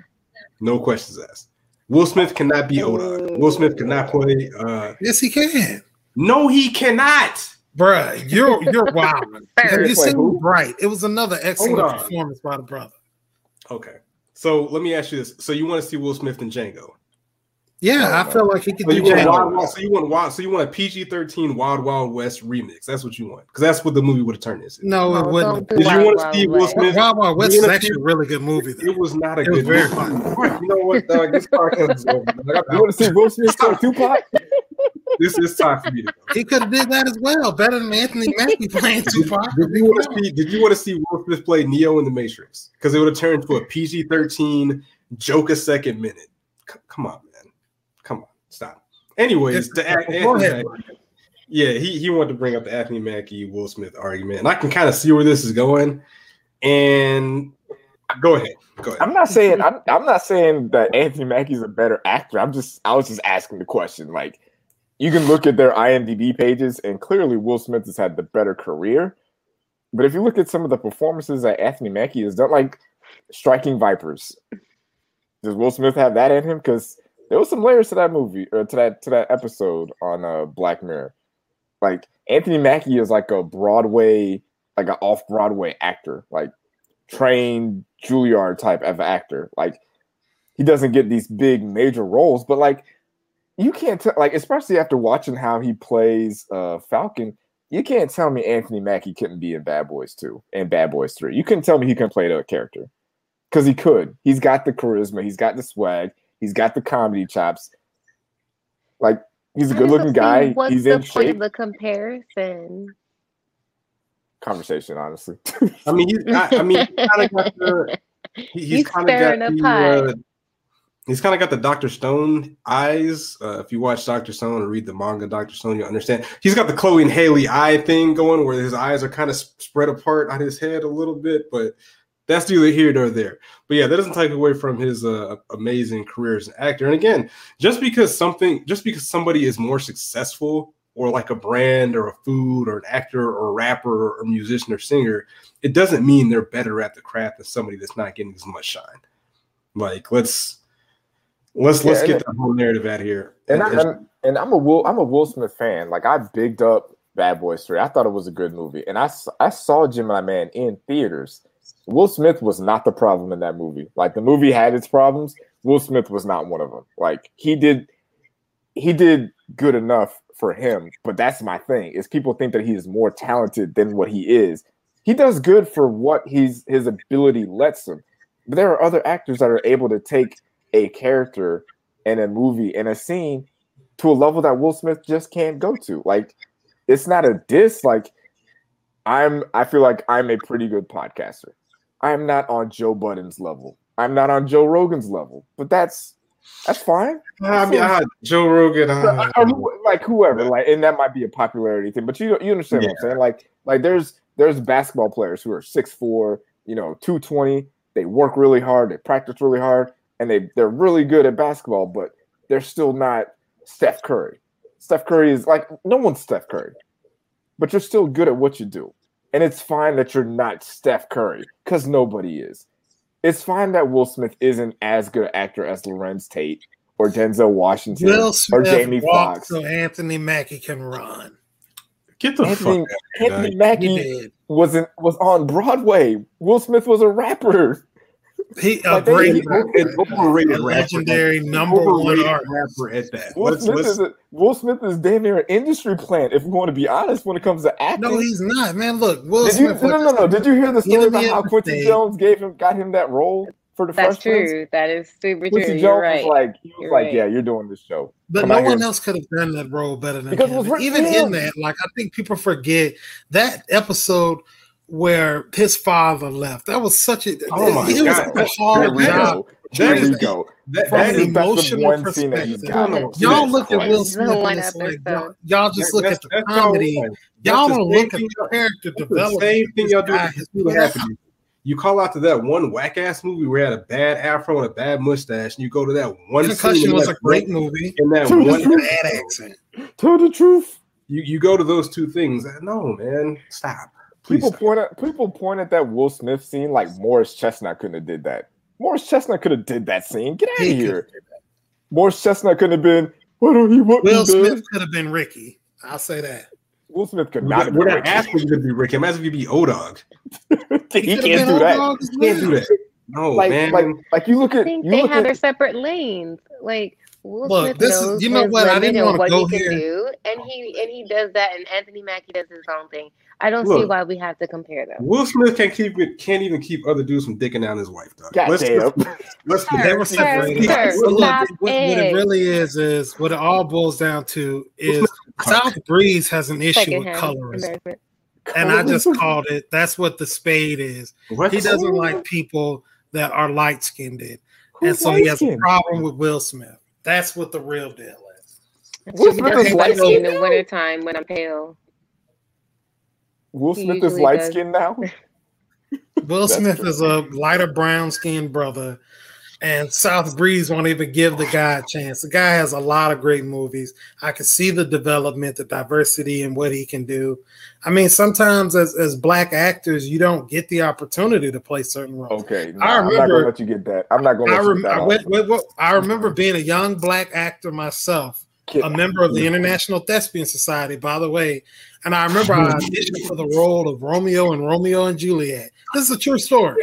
No questions asked. Will Smith cannot be Oda. Will Smith cannot play. Uh, yes, he can. no, he cannot. Bruh, you're you're wild. Have you Wait, seen? Bright? It was another excellent performance by the brother. Okay. So let me ask you this. So you want to see Will Smith in Django? Yeah, Oh, I feel like he could So do you want Django. Wild, Wild, so you want Wild, so you want a PG thirteen Wild Wild West remix? That's what you want because that's what the movie would have turned into. No, it No, wouldn't. don't Did you want to Wild see Will Smith? Wild Wild West You is actually a really good movie. Though. It was not a It good movie. You know what, dog? This podcast is over. Dog. You want to see Will Smith play Tupac? This is time for me to go. He could have did that as well, better than Anthony Mackie playing Tupac. Did you want to see? Did you want to see Will Smith play Neo in the Matrix? Because it would have turned to a PG thirteen joke a second minute. C- come on, man. Come on, stop. Anyways, the An- Go Anthony ahead. Mackie- yeah, he he wanted to bring up the Anthony Mackie Will Smith argument, and I can kind of see where this is going. And go ahead, go ahead. I'm not saying I'm, I'm not saying that Anthony Mackie's a better actor. I'm just I was just asking the question. Like you can look at their IMDb pages, and clearly Will Smith has had the better career. But if you look at some of the performances that Anthony Mackie has done, like Striking Vipers, does Will Smith have that in him? Because there was some layers to that movie or to that to that episode on uh, Black Mirror. Like Anthony Mackie is like a Broadway, like an off Broadway actor, like trained Juilliard type of actor. Like he doesn't get these big major roles, but like you can't tell, like especially after watching how he plays uh Falcon, you can't tell me Anthony Mackie couldn't be in Bad Boys 2 and Bad Boys 3. You couldn't tell me he couldn't play the character. Because he could. He's got the charisma, he's got the swag, he's got the comedy chops. Like he's a good looking guy. What's He's the in point shape. of the comparison? Conversation, honestly. I mean, he's I, I mean, he kind of got the. He, he's He's kind of got stirring a the. Uh, he's kind of got the Doctor Stone eyes. Uh, if you watch Doctor Stone or read the manga Doctor Stone, you understand. He's got the Chloe and Halle eye thing going, where his eyes are kind of spread apart on his head a little bit, but that's neither here nor there. But yeah, that doesn't take away from his uh, amazing career as an actor. And again, just because something, just because somebody is more successful, or like a brand, or a food, or an actor, or a rapper, or musician, or singer, it doesn't mean they're better at the craft than somebody that's not getting as much shine. Like let's let's let's Yeah, get the whole narrative out here. And, I, and, and I'm a Will I'm a Will Smith fan. Like I bigged up Bad Boys 3. I thought it was a good movie. And I, I saw Gemini Man in theaters. Will Smith was not the problem in that movie. Like the movie had its problems. Will Smith was not one of them. Like he did he did good enough for him, but that's my thing. Is people think that he is more talented than what he is. He does good for what he's his ability lets him. But there are other actors that are able to take a character in a movie and a scene to a level that Will Smith just can't go to. Like, it's not a diss. Like, I'm I feel like I'm a pretty good podcaster. I'm not on Joe Budden's level. I'm not on Joe Rogan's level, but that's that's fine. I mean, ah, Joe Rogan. ah. Or who- like whoever, like, and that might be a popularity thing, but you you understand what I'm saying? Like, like there's there's basketball players who are 6'4", you know, 220. They work really hard, they practice really hard, and they they're really good at basketball, but they're still not Steph Curry. Steph Curry is like no one's Steph Curry, but you're still good at what you do. And it's fine that you're not Steph Curry because nobody is. It's fine that Will Smith isn't as good an actor as Larenz Tate or Denzel Washington Will or Jamie walked Foxx. so Anthony Mackie can run. Get the Anthony, fuck out of Anthony here. He Mackie wasn't was on Broadway. Will Smith was a rapper. He a Like, they- great he- overrated a rapper. legendary number one Overrated artist. rapper at that. Will Let's, Smith let's, is a, Will Smith is damn near an industry plant. If we want to be honest, when it comes to acting. No, he's not, man. Look, Will Did you, no, no, no. Did you hear the story about how the Quincy State. Jones gave him, got him that role for the That's Fresh Prince? true. That is super Quincy true. Jones You're right. was like, he was You're like, right. yeah, you're doing this show. But Come no one here. else could have done that role better than Because him. Even for in that, like I think people forget that episode where his father left. That was such a Oh my it was God. a Here hard we job. go. Here we go. that, From that an is, the best of emotional one scene that he's perspective. Y'all Jesus look at Christ. Will Smith and it's like y'all, y'all just look that's- at the comedy. Y'all don't same look at thing the character That's the development. same thing y'all do. guy with has Two put and a half out. of you. You call out to that one whack ass movie where he had a bad afro and a bad mustache, and you go to that one scene Concussion in was a great movie. in that True, one true. Bad accent. Tell the truth. you, you go to those two things. No, man, stop. Please People stop. point at people point at that Will Smith scene like Morris Chestnut couldn't have did that. Morris Chestnut could have did that scene. Get out of He here. Morris Chestnut couldn't have been. Why don't he want Will Smith dead?" could have been Ricky. I'll say that. Will Smith could not not, have we're been. not asking you to be Rick. Imagine if you be O Dog. he could can't been do Old that. Dog as can't do that. No, Like, man. like, like you look I at think you they look have at their separate lanes. Like Will Look, Smith this is- you know what? I didn't wanna go he here. can do, and he and he does that, and Anthony Mackie does his own thing. I don't see why we have to compare them. Will Smith can't keep it, can't even keep other dudes from dicking down his wife. Dog. Let's, goddamn. let's, let's be They were Sir, sir, So look, what, what it it. really is is what it all boils down to is South Breeze has an issue with Secondhand colorism, and I just called it. That's what the spade is. What? He doesn't like people that are light skinned, and Who's so he has a problem with Will Smith. That's what the real deal is. Will He Smith does is it light in skinned. the wintertime when I'm pale. Will He Smith is light does. skinned now. Will That's Smith true. is a lighter brown skinned brother, and South Breeze won't even give the guy a chance. The guy has a lot of great movies. I can see the development, the diversity, and what he can do. I mean, sometimes as, as black actors, you don't get the opportunity to play certain roles. Okay, I nah, I'm not remember- gonna let you get that. I'm not gonna I, rem- I, off. went, went- went- I remember being a young black actor myself, Kid- a member of the International Thespian Society, by the way. And I remember I auditioned for the role of Romeo and Romeo and Juliet. This is a true story.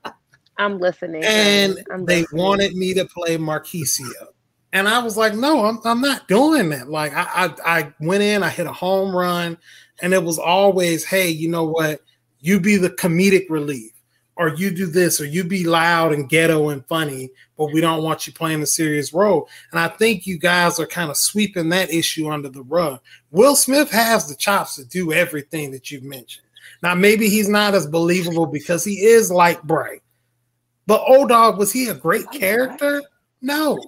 I'm listening. and I'm they listening. wanted me to play Mercutio. And I was like, no, I'm, I'm not doing that. Like I, I I went in, I hit a home run, and it was always, hey, you know what? You be the comedic relief, or you do this, or you be loud and ghetto and funny, but we don't want you playing a serious role. And I think you guys are kind of sweeping that issue under the rug. Will Smith has the chops to do everything that you've mentioned. Now, maybe he's not as believable because he is light bright. But O Dog, was he a great character? No.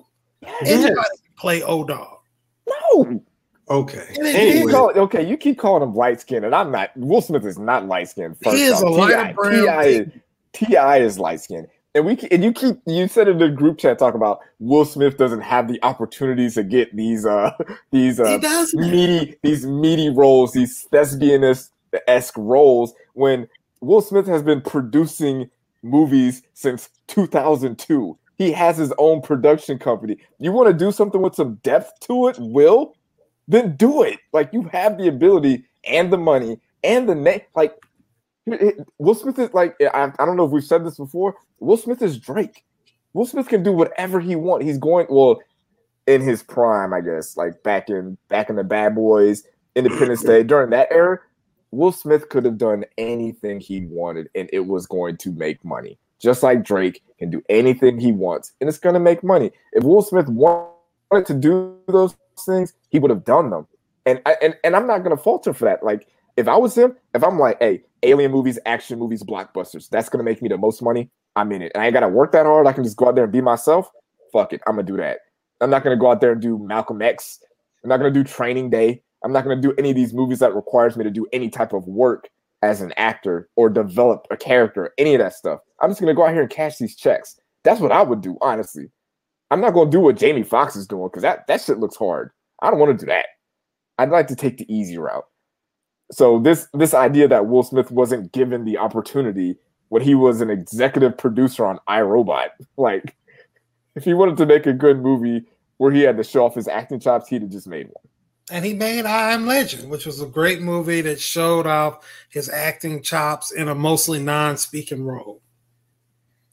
Anybody can play O Dog. No, Okay. And it- you Anyway, call, okay, you keep calling him light skinned, and I'm not. Will Smith is not light skinned. He is a light brown Ti is, Ti is light skinned, and we and you keep you said in the group chat talk about Will Smith doesn't have the opportunities to get these uh these uh meaty these meaty roles, these thespianist esque roles when Will Smith has been producing movies since 2002. He has his own production company. You want to do something with some depth to it, Will? Then do it. Like you have the ability and the money and the name. Like Will Smith is like I, I don't know if we've said this before. Will Smith is Drake. Will Smith can do whatever he wants. He's going well in his prime, I guess, like back in back in the Bad Boys, Independence Day, during that era. Will Smith could have done anything he wanted, and it was going to make money. Just like Drake can do anything he wants, and it's going to make money. If Will Smith wanted to do those things, he would have done them. And I, and and I'm not going to falter for that. Like if I was him, if I'm like, hey, alien movies, action movies, blockbusters, that's to make me the most money. I'm in it. And I ain't got to work that hard. I can just go out there and be myself. Fuck it, I'm gonna do that. I'm not gonna go out there and do Malcolm X. I'm not gonna do Training Day. I'm not gonna do any of these movies that requires me to do any type of work as an actor or develop a character, any of that stuff. I'm just gonna go out here and cash these checks. That's what I would do, honestly. I'm not gonna do what Jamie Foxx is doing because that that shit looks hard. I don't want to do that. I'd like to take the easy route. So this this idea that Will Smith wasn't given the opportunity when he was an executive producer on I, Robot, like if he wanted to make a good movie where he had to show off his acting chops, he'd have just made one. And he made I Am Legend, which was a great movie that showed off his acting chops in a mostly non-speaking role.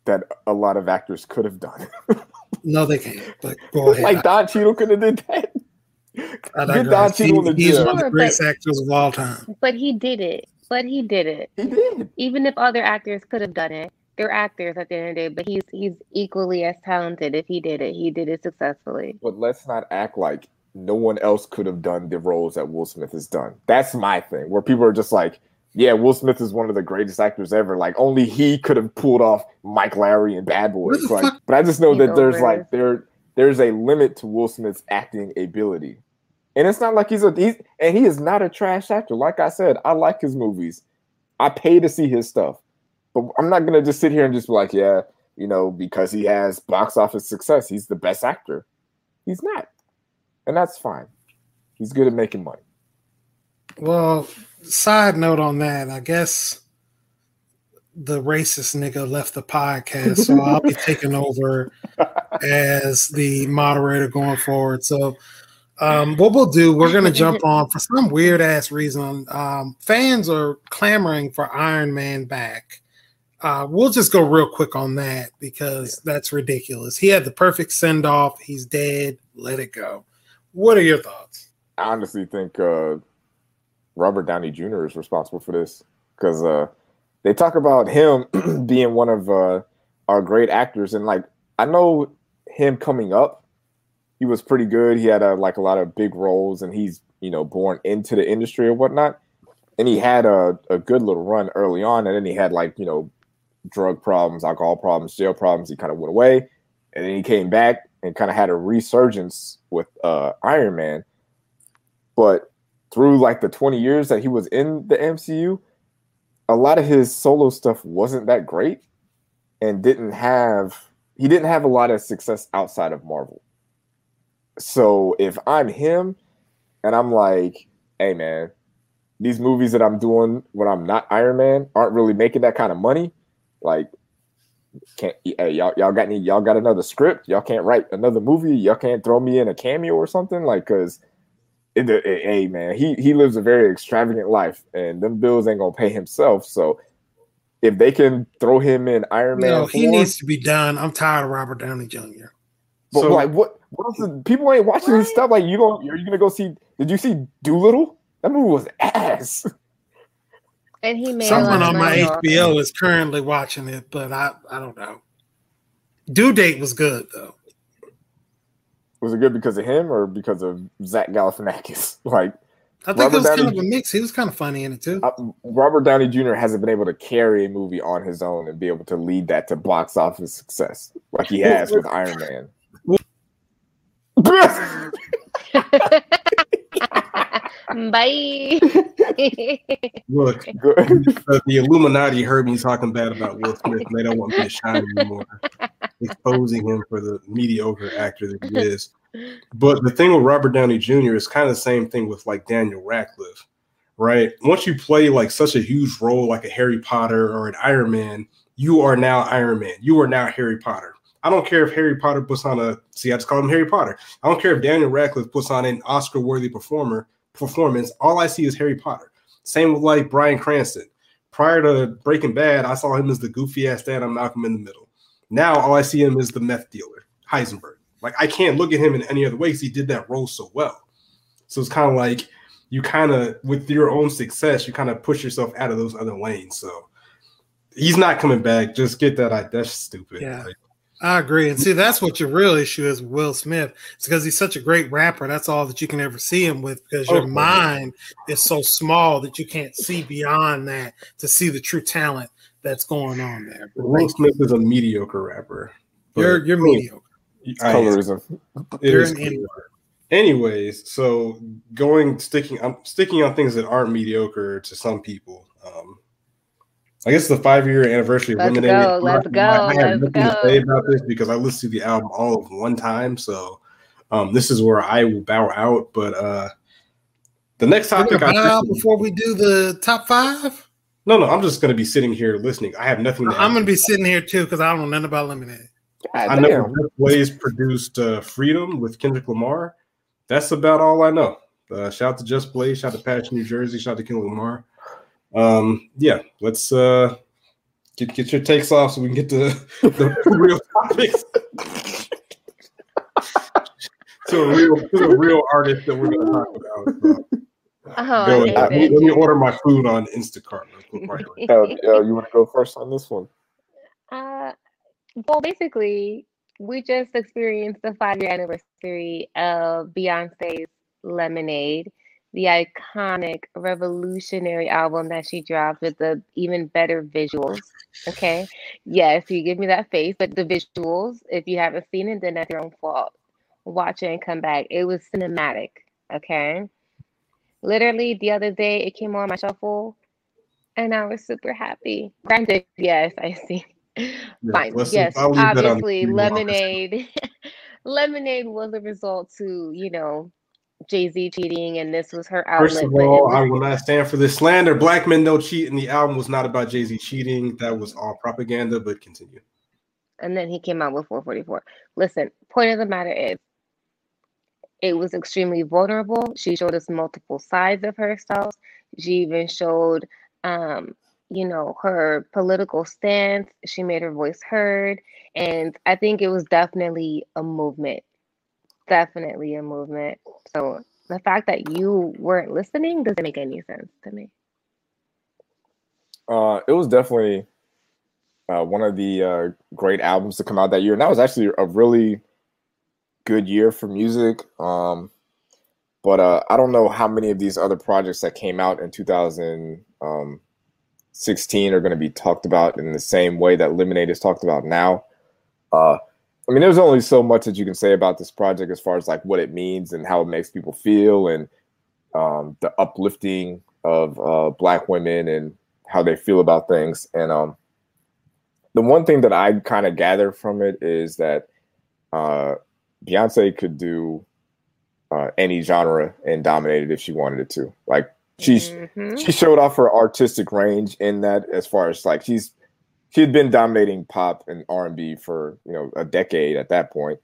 that a lot of actors could have done. no, they can't. But go ahead. like Don Cheadle could have did that. Get Don Cheadle he, He's one of the greatest actors of all time. But he did it. But he did it. He did. Even if other actors could have done it, they're actors at the end of the day. But he's he's equally as talented. If he did it, he did it successfully. But let's not act like no one else could have done the roles that Will Smith has done. That's my thing. Where people are just like, yeah, Will Smith is one of the greatest actors ever. Like only he could have pulled off Mike Lowrey and Bad Boys. Like, but I just know that there's like there there's a limit to Will Smith's acting ability. And it's not like he's a he's and he is not a trash actor. Like I said, I like his movies. I pay to see his stuff. But I'm not gonna just sit here and just be like, yeah, you know, because he has box office success, he's the best actor. He's not. And that's fine. He's good at making money. Well, side note on that, I guess the racist nigga left the podcast, so I'll be taking over as the moderator going forward. So um, what we'll do, we're going to jump on for some weird ass reason. Um, fans are clamoring for Iron Man back. Uh, we'll just go real quick on that because that's ridiculous. He had the perfect send off. He's dead. Let it go. What are your thoughts? I honestly think uh, Robert Downey Jr. is responsible for this because uh, they talk about him being one of uh, our great actors, and like I know him coming up he was pretty good. He had a, like a lot of big roles, and he's you know born into the industry or whatnot. And he had a, a good little run early on, and then he had like you know drug problems, alcohol problems, jail problems. He kind of went away, and then he came back and kind of had a resurgence with uh, Iron Man. But through like the 20 years that he was in the MCU, a lot of his solo stuff wasn't that great and didn't have he didn't have a lot of success outside of Marvel. So if I'm him and I'm like, hey man, these movies that I'm doing when I'm not Iron Man aren't really making that kind of money, like can't hey y'all y'all got any y'all got another script y'all can't write another movie y'all can't throw me in a cameo or something like because it, it, it, hey man he he lives a very extravagant life and them bills ain't gonna pay himself so if they can throw him in Iron Man, no, he needs to be done. I'm tired of Robert Downey Jr. But so, like, what? What else? Is, people ain't watching this stuff. Like, you don't. Are you gonna go see? Did you see Dolittle? That movie was ass. And he made someone on my HBO is currently watching it, but I I don't know. Due date was good though. Was it good because of him or because of Zach Galifianakis? Like, I think Robert it was Downey, kind of a mix. He was kind of funny in it too. Uh, Robert Downey Jr. hasn't been able to carry a movie on his own and be able to lead that to box office success like he has with Iron Man. Bye. Look, the Illuminati heard me talking bad about Will Smith, and they don't want me to shine anymore, exposing him for the mediocre actor that he is. But the thing with Robert Downey Jr. is kind of the same thing with like Daniel Radcliffe, right? Once you play like such a huge role, like a Harry Potter or an Iron Man, you are now Iron Man. You are now Harry Potter I don't care if Harry Potter puts on a see, I just call him Harry Potter. I don't care if Daniel Radcliffe puts on an Oscar-worthy performer performance. All I see is Harry Potter. Same with like Bryan Cranston. Prior to Breaking Bad, I saw him as the goofy ass dad on Malcolm in the Middle. Now all I see him is the meth dealer, Heisenberg. Like I can't look at him in any other way because he did that role so well. So it's kind of like you kind of with your own success, you kind of push yourself out of those other lanes. So he's not coming back. Just get that. That's stupid. Yeah. Like, I agree. And see, that's what your real issue is with Will Smith. It's because he's such a great rapper. That's all that you can ever see him with because your mind is so small that you can't see beyond that to see the true talent that's going on there. Will Smith is a mediocre rapper. You're you're mediocre. Colorism. It is Anyways, so going sticking I'm sticking on things that aren't mediocre to some people. Um, I guess the five year anniversary of let's Lemonade. Go, let's go. I, have nothing go. to say about this because I listened to the album all of one time. So um, this is where I will bow out. But uh, the next topic I bow out before we do the top five. No, no, I'm just going to be sitting here listening. I have nothing. I'm going to be sitting here too because I don't know nothing about Lemonade. God, I know Just Blaze produced uh, Freedom with Kendrick Lamar. That's about all I know. Uh, shout out to Just Blaze, shout out to Patch, New Jersey, shout out to Kendrick Lamar um, yeah, let's uh Get get your takes off so we can get to the real topics. to a real to a real artist that we're gonna talk about. So. Oh, Go I ahead. hate let me order my food on Instacart. real you're- Uh, uh, you want to go first on this one? Uh, well, basically, we just experienced the five year anniversary of Beyonce's Lemonade, the iconic revolutionary album that she dropped with the even better visuals. Okay. Yes, you give me that face, but the visuals, if you haven't seen it, then that's your own fault. Watch it and come back. It was cinematic. Okay. Literally, the other day, it came on my shuffle and I was super happy. Granted, yes, I see. Fine. yes, I'll leave that on the obviously, lemonade. lemonade was a result to you know Jay Z cheating, and this was her outlet. First of all, I will not stand for this slander. Black men don't cheat, and the album was not about Jay Z cheating. That was all propaganda. But continue. and then he came out with 444. Listen, point of the matter is, it was extremely vulnerable. She showed us multiple sides of herself. She even showed, um, you know, her political stance. She made her voice heard, and I think it was definitely a movement. Definitely a movement. So the fact that you weren't listening doesn't make any sense to me. Uh, it was definitely uh, one of the uh, great albums to come out that year, and that was actually a really good year for music. Um, but uh, I don't know how many of these other projects that came out in 2016 are going to be talked about in the same way that Lemonade is talked about now. Uh, I mean, there's only so much that you can say about this project as far as like what it means and how it makes people feel and um, the uplifting of uh, Black women and how they feel about things. And um, the one thing that I kind of gather from it is that uh, Beyonce could do uh, any genre and dominate it if she wanted it to. Like she's Mhm. she showed off her artistic range in that as far as like she's she had been dominating pop and R&B for you know a decade at that point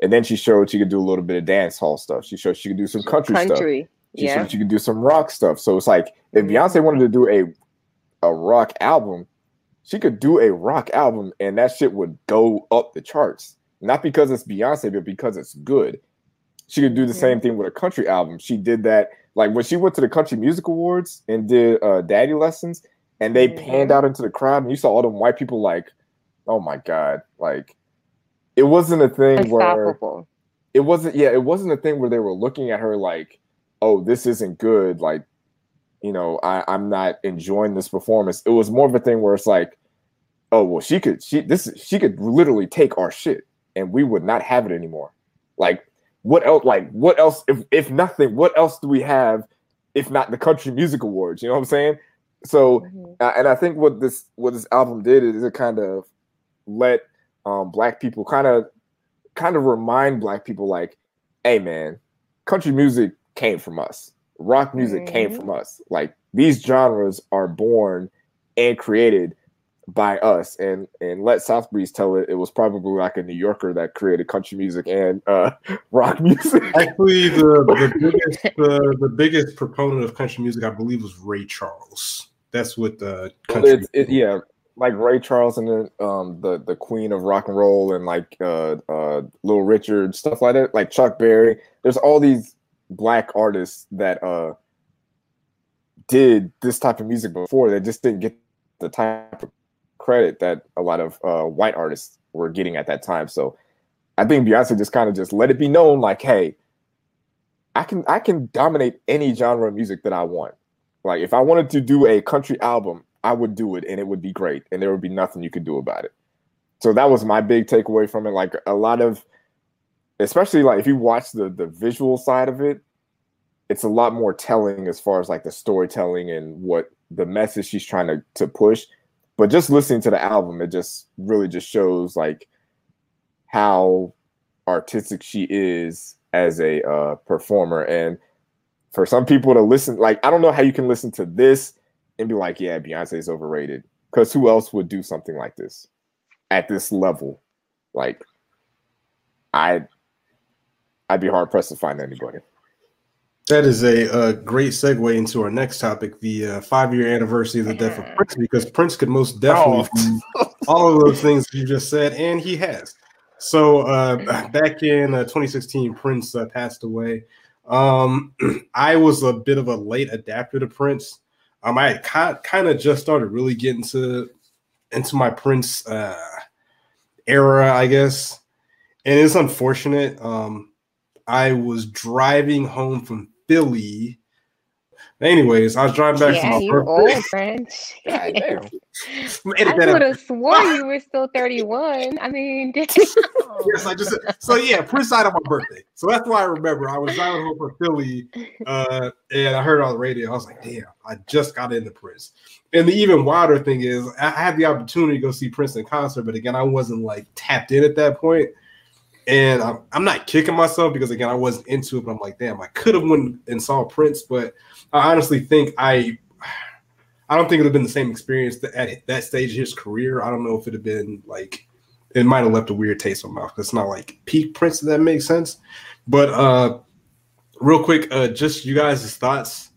and then she showed she could do a little bit of dance hall stuff she showed she could do some country, stuff country. she Yeah. showed she could do some rock stuff so it's like if Mhm. Beyonce wanted to do a a rock album she could do a rock album and that shit would go up the charts not because it's Beyonce but because it's good she could do the Mhm. same thing with a country album she did that like when she went to the country music awards and did uh daddy lessons and they panned out into the crowd and you saw all them white people like oh my god like it wasn't a thing where it wasn't yeah it wasn't a thing where they were looking at her like oh this isn't good like you know I, i'm not enjoying this performance. It was more of a thing where it's like oh well she could she this is- she could literally take our shit and we would not have it anymore. Like what else like what else if, if nothing what else do we have if not the country music awards you know what i'm saying so Mhm. uh, and I think what this what this album did is it kind of let um, black people kind of kind of remind black people like, hey man, country music came from us, rock music came Mhm. from us. Like these genres are born and created by us. And and let South Breeze tell it, it was probably like a New Yorker that created country music and uh, rock music. Actually, the, the biggest the, the biggest proponent of country music, I believe, was Ray Charles. That's what the country. it's, it, yeah, like Ray Charles and the um the the Queen of Rock and Roll and like uh uh Little Richard stuff like that, like Chuck Berry. There's all these black artists that uh did this type of music before that just didn't get the type of credit that a lot of uh white artists were getting at that time. So I think Beyonce just kind of just let it be known like, hey, I can I can dominate any genre of music that I want. Like if I wanted to do a country album, I would do it and it would be great and there would be nothing you could do about it. So that was my big takeaway from it. Like a lot of especially like if you watch the the visual side of it, it's a lot more telling as far as like the storytelling and what the message she's trying to, to push. But just listening to the album, it just really just shows like how artistic she is as a uh, performer. And for some people to listen, like I don't know how you can listen to this and be like, yeah, Beyonce is overrated. Because who else would do something like this at this level? Like, I, I'd be hard pressed to find anybody. That is a, a great segue into our next topic, the uh, five-year anniversary of the death of Prince, because Prince could most definitely do all of those things you just said, and he has. So uh, back in uh, 2016, Prince uh, passed away. Um, I was a bit of a late adapter to Prince. Um, I kind of just started really getting to into my Prince uh, era, I guess, and it's unfortunate. Um, I was driving home from Philly. Anyways, I was driving back yeah, from my you birthday. old French. God damn. I would have sworn you were still 31. I mean, Yes, I just so yeah, Prince died on my birthday. So that's why I remember I was driving home from Philly, uh, and I heard on the radio. I was like, damn, I just got into Prince. And the even wilder thing is, I had the opportunity to go see Prince in concert, but again, I wasn't like tapped in at that point. And I'm, I'm not kicking myself because again, I wasn't into it. But I'm like, damn, I could have went and saw Prince, but I honestly think I, I don't think it would have been the same experience at that stage of his career. I don't know if it'd have been like it might have left a weird taste in my mouth. It's not like peak Prince, if that makes sense. But uh real quick, uh just you guys' thoughts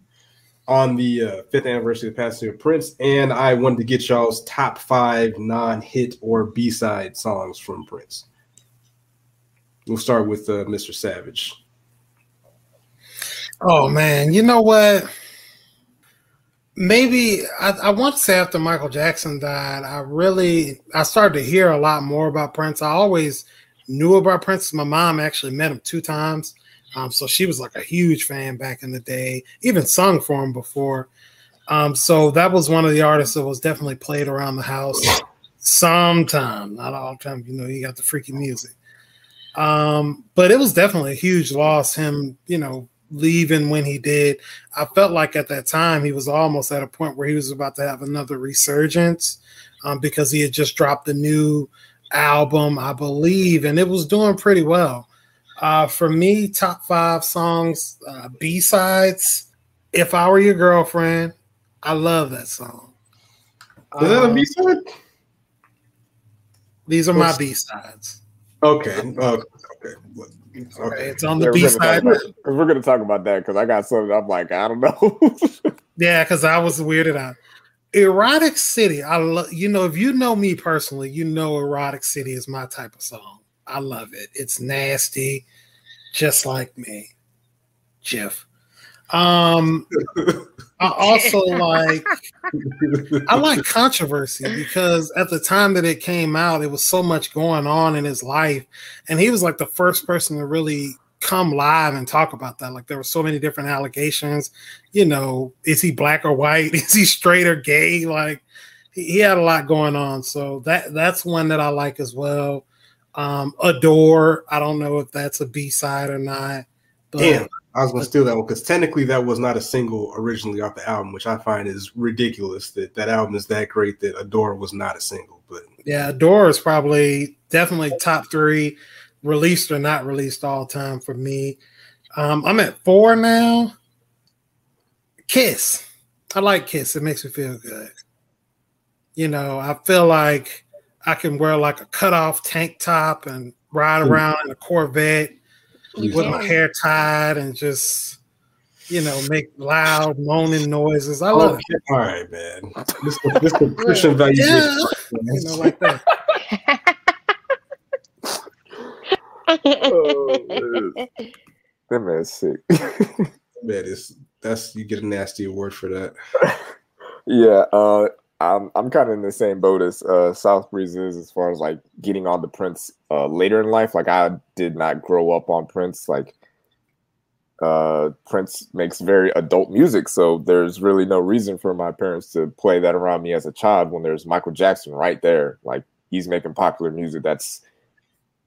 on the uh, fifth anniversary of the passing of Prince, and I wanted to get y'all's top five non-hit or B-side songs from Prince. We'll start with uh, Mr. Savage. Oh man, you know what? Maybe I, I want to say after Michael Jackson died, I really I started to hear a lot more about Prince. I always knew about Prince. My mom actually met him two times, um, so she was like a huge fan back in the day. Even sung for him before. Um, so that was one of the artists that was definitely played around the house sometime, not all the time. You know, you got the freaky music. Um, but it was definitely a huge loss. Him, you know, leaving when he did. I felt like at that time he was almost at a point where he was about to have another resurgence um, because he had just dropped a new album, I believe, and it was doing pretty well. Uh, for me, top five songs, uh, B sides. If I were your girlfriend, I love that song. Is that a Um, B-side? these are my B sides. Okay. Uh, okay. Okay, Okay. it's on the we're B side. about- 'cause we're gonna talk about that because I got something. I'm like, I don't know. Yeah, because I was weirded out. Erotic City. I love you know, if you know me personally, you know Erotic City is my type of song. I love it. It's nasty, just like me. Jeff. Um I also like I like controversy because at the time that it came out, it was so much going on in his life. And he was like the first person to really come live and talk about that. Like there were so many different allegations. You know, is he black or white? Is he straight or gay? Like he, he had a lot going on. So that that's one that I like as well. Um, Adore. I don't know if that's a B side or not. But Damn, I was gonna steal that one because technically that was not a single originally off the album, which I find is ridiculous that that album is that great that Adore was not a single. But Yeah, Adore is probably definitely top three, released or not released all time for me. Um, I'm at four now. Kiss. I like Kiss. It makes me feel good. You know, I feel like I can wear like a cutoff tank top and ride around in a Corvette with my hair tied and just, you know, make loud moaning noises. I love okay, all right, man. This is this is Christian value. Yeah. You know, like that. oh, man. That man's sick. Man, it's that's you get a nasty award for that. yeah, uh, I'm I'm kind of in the same boat as uh, South Breeze is as far as like getting on the Prince uh, later in life. Like I did not grow up on Prince. Like uh, Prince makes very adult music, so there's really no reason for my parents to play that around me as a child when there's Michael Jackson right there. Like he's making popular music that's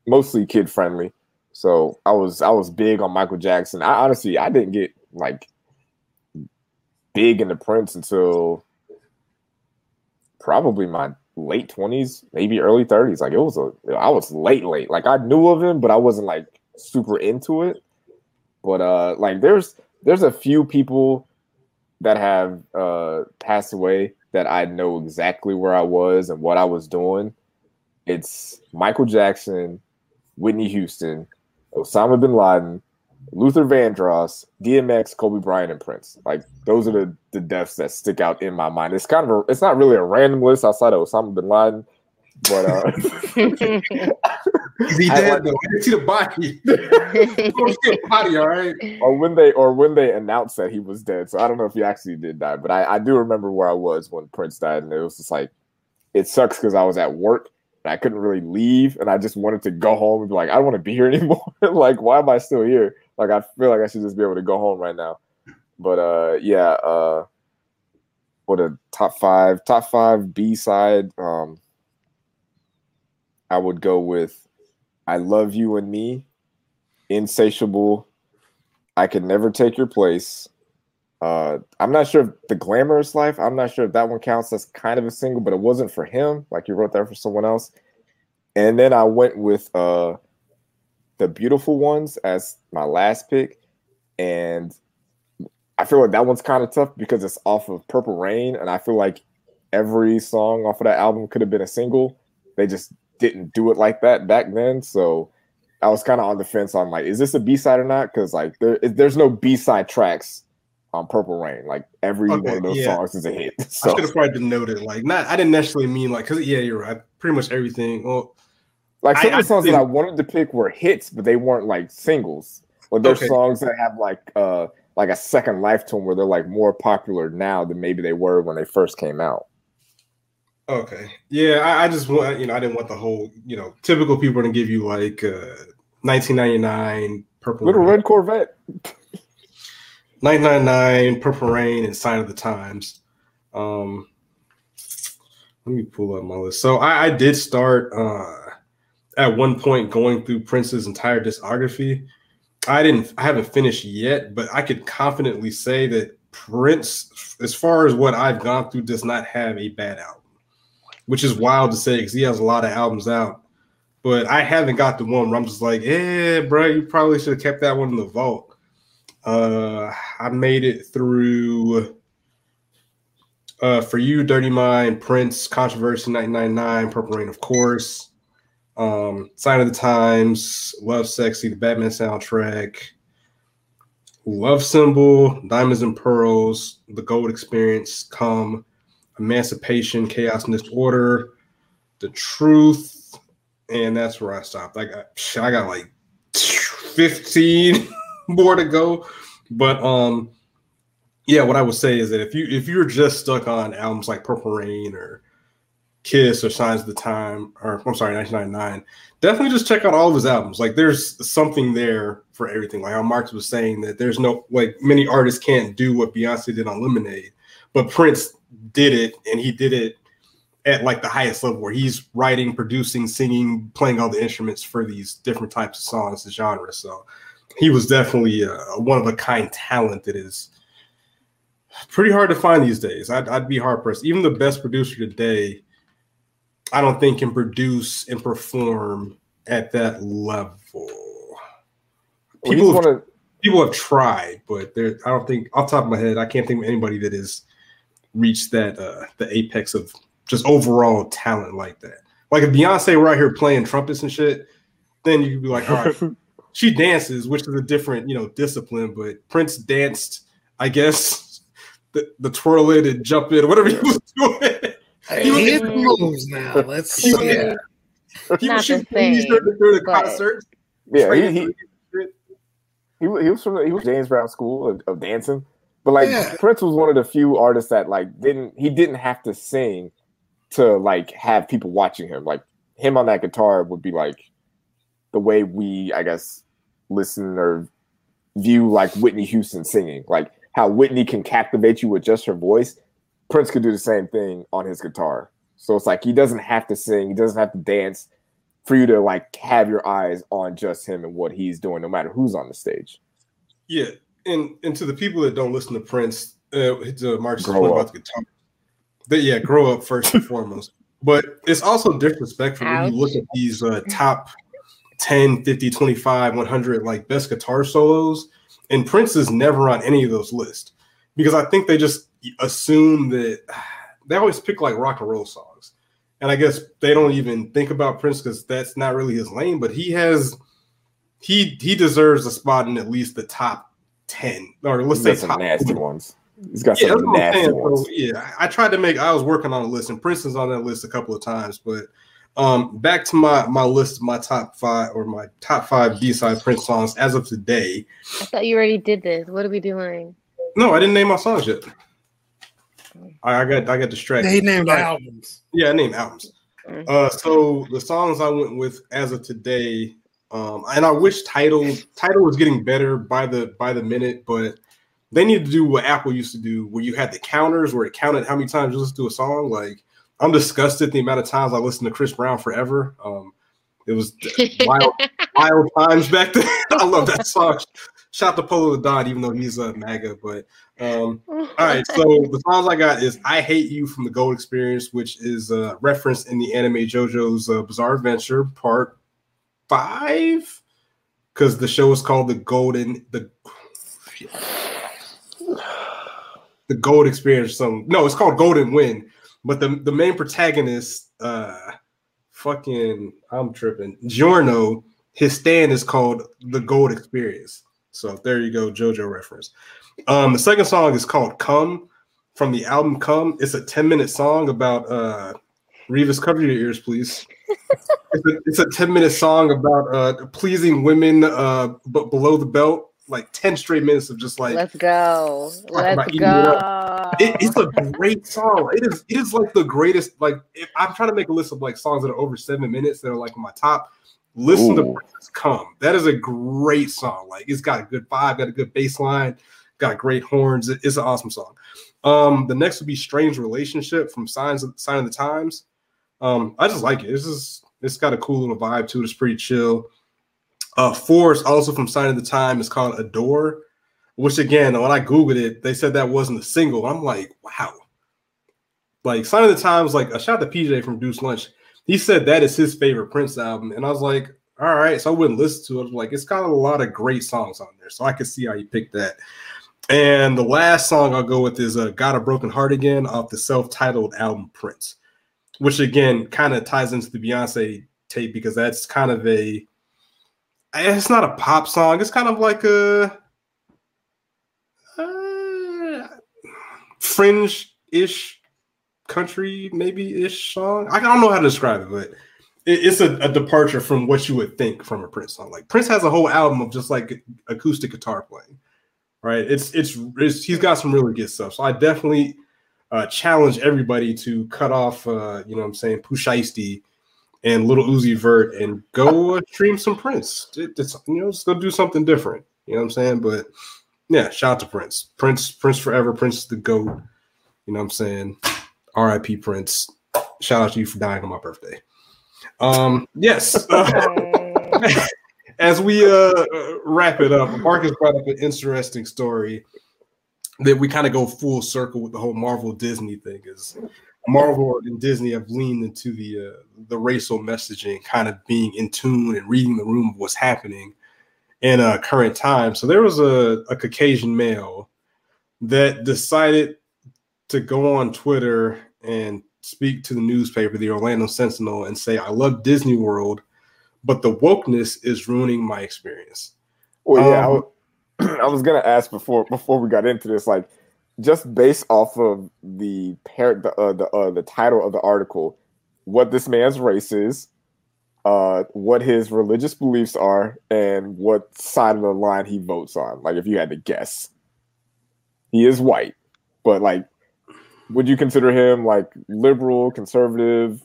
mostly kid friendly. So I was I was big on Michael Jackson. I honestly I didn't get like big into Prince until probably my late twenties, maybe early thirties. Like it was a I was late, late. Like I knew of him, but I wasn't like super into it. But uh like there's there's a few people that have uh passed away that I know exactly where I was and what I was doing. It's Michael Jackson, Whitney Houston, Osama bin Laden, Luther Vandross, DMX, Kobe Bryant, and Prince. Like those are the, the deaths that stick out in my mind. It's kind of a, it's not really a random list outside of Osama bin Laden, but uh, Is he I dead like- though? I didn't see the body. I don't see a body, all right. or when they or when they announced that he was dead. So I don't know if he actually did die, but I, I do remember where I was when Prince died, and it was just like it sucks because I was at work and I couldn't really leave, and I just wanted to go home and be like, I don't want to be here anymore. like, why am I still here? Like, I feel like I should just be able to go home right now. But uh, yeah, uh, what a top five, top five B side. Um, I would go with "I Love You and Me," "Insatiable," I Can Never Take Your Place. Uh, I'm not sure if the glamorous life. I'm not sure if that one counts as kind of a single, but it wasn't for him. Like he wrote that for someone else. And then I went with uh, the beautiful ones as my last pick, and I feel like that one's kind of tough because it's off of Purple Rain, and I feel like every song off of that album could have been a single. They just didn't do it like that back then, so I was kind of on the fence on like, is this a B side or not? Because like there, there's no B side tracks on Purple Rain. Like every Okay, one of those yeah. songs is a hit. I should have probably denoted like not. I didn't necessarily mean like because yeah, you're right. Pretty much everything. Well, like some I- of the songs I that I wanted to pick were hits, but they weren't like singles. Like there's Okay. songs that have like uh like a second life to them where they're like more popular now than maybe they were when they first came out. okay, yeah. I, I just want you know I didn't want the whole you know typical people to give you like uh 1999 Purple Little Rain, Red Corvette. 999 Purple Rain and Sign of the Times. Um, let me pull up my list. So I, I did start uh, at one point going through Prince's entire discography. I didn't, I haven't finished yet, but I could confidently say that Prince, as far as what I've gone through, does not have a bad album, which is wild to say because he has a lot of albums out. But I haven't got the one where I'm just like, yeah, bro, you probably should have kept that one in the vault. Uh, I made it through uh, for you, Dirty Mind, Prince, Controversy, 999, Purple Rain, of course. Um, Sign of the Times, Love Sexy, the Batman soundtrack, Love Symbol, Diamonds and Pearls, The Gold Experience, Come, Emancipation, Chaos and Disorder, The Truth, and that's where I stopped. I got I got like 15 more to go. But um yeah, what I would say is that if you if you're just stuck on albums like Purple Rain or Kiss or Signs of the Time or I'm sorry, 1999, definitely just check out all of his albums. Like there's something there for everything. Like how Marcus was saying that there's no like many artists can't do what Beyonce did on Lemonade, but Prince did it and he did it at like the highest level where he's writing, producing, singing, playing all the instruments for these different types of songs and genres. So he was definitely a one of a kind talent that is pretty hard to find these days. I'd, I'd be hard pressed. Even the best producer today, I don't think can produce and perform at that level. Well, People have, of people have tried, but there, I don't think off the top of my head, I can't think of anybody that has reached that uh, the apex of just overall talent like that. Like if Beyonce were out here playing trumpets and shit, then you could be like, all right, she dances, which is a different, you know, discipline. But Prince danced, I guess, the, the twirl it and jump it, or whatever he was doing. Hey, He was- hit the moves now. Let's He was- yeah. He Not was shooting the same, movies during during the but- concerts. yeah, he, he, he, he was from the, he was James Brown School of, of dancing, but like Yeah. Prince was one of the few artists that like didn't he didn't have to sing to like have people watching him. Like him on that guitar would be like the way we I guess listen or view like Whitney Houston singing, like how Whitney can captivate you with just her voice. Prince could do the same thing on his guitar. So it's like he doesn't have to sing, he doesn't have to dance for you to like have your eyes on just him and what he's doing, no matter who's on the stage. Yeah, and and to the people that don't listen to Prince, uh, to Mark's Grow point up. about the guitar, that yeah, grow up first and foremost. But it's also disrespectful when you look at these uh, top 10, 50, 25, 100 like best guitar solos, and Prince is never on any of those lists because I think they just assume that they always pick like rock and roll songs. And I guess they don't even think about Prince because that's not really his lane, but he has he he deserves a spot in at least the top ten, or let's He's say got some top nasty 20. ones. He's got Yeah, some nasty saying. ones. So, yeah, I tried to make. I was working on a list, and Princeton's on that list a couple of times. But um, back to my my list, my top five or my top five B side Prince songs as of today. I thought you already did this. What are we doing? No, I didn't name my songs yet. I, I got I got distracted. Yeah, he named Right. albums. Yeah, I named albums. Uh, so the songs I went with as of today, um, and I wish Tidal Tidal was getting better by the by the minute, but they need to do what Apple used to do, where you had the counters where it counted how many times you listen to a song. Like I'm disgusted the amount of times I listened to Chris Brown forever. Um, it was wild, wild times back then. I love that song. Shout to Polo the Don, even though he's a MAGA, but um, all right, so the songs I got is "I Hate You" from the Gold Experience, which is uh, referenced in the anime JoJo's uh, Bizarre Adventure Part Five, because the show is called the Golden the the Gold Experience. Some no, it's called Golden Wind, but the the main protagonist, uh, fucking, I'm tripping. Giorno, his stand is called the Gold Experience. So there you go, JoJo reference. Um, the second song is called "Come" from the album "Come." It's a ten minute song about uh, Revis. Cover your ears, please. it's, a, it's a ten minute song about uh, pleasing women, uh, but below the belt. Like ten straight minutes of just like Let's go. Let's go. it, it's a great song. It is. It is like the greatest. Like if I'm trying to make a list of like songs that are over seven minutes that are like my top. Listen to Prince's Come. That is a great song. Like it's got a good vibe, got a good bass line, got great horns. It's an awesome song. Um, the next would be Strange Relationship from Signs of Sign of the Times. Um, I just like it. This is it's got a cool little vibe to it. It's pretty chill. Uh, Force also from Sign of the Time is called Adore, which again, when I googled it, they said that wasn't a single. I'm like, wow. Like Sign of the Times, like a shout out to PJ from Deuce Lunch. He said that is his favorite Prince album, and I was like, all right. So I wouldn't listen to it. I was like, it's got a lot of great songs on there, so I could see how he picked that. And the last song I'll go with is uh, "Got a Broken Heart Again" off the self-titled album Prince, which again kind of ties into the Beyonce tape because that's kind of a it's not a pop song. It's kind of like a uh, fringe-ish country, maybe ish song. I don't know how to describe it, but it, it's a, a departure from what you would think from a Prince song. Like Prince has a whole album of just like acoustic guitar playing, right? It's it's, it's he's got some really good stuff. So I definitely uh, challenge everybody to cut off, uh, you know, what I'm saying Pooh Shiesty and Lil Uzi Vert and go uh, stream some Prince. It, it's you know, go do something different. You know what I'm saying? But yeah, shout out to Prince. Prince, Prince forever. Prince the goat. You know what I'm saying? R.I.P. Prince. Shout out to you for dying on my birthday. Um, yes. As we uh wrap it up, Marcus brought up an interesting story that we kind of go full circle with the whole Marvel Disney thing. Is Marvel and Disney have leaned into the uh, the racial messaging, kind of being in tune and reading the room of what's happening in uh, current time. So there was a, a Caucasian male that decided to go on Twitter and speak to the newspaper, the Orlando Sentinel, and say, "I love Disney World, but the wokeness is ruining my experience." Well, yeah, I Um, wa- I was gonna ask before before we got into this, like just based off of the par- the uh, the uh, the title of the article, what this man's race is, uh, what his religious beliefs are, and what side of the line he votes on. Like, if you had to guess, he is white, but like, would you consider him like liberal, conservative?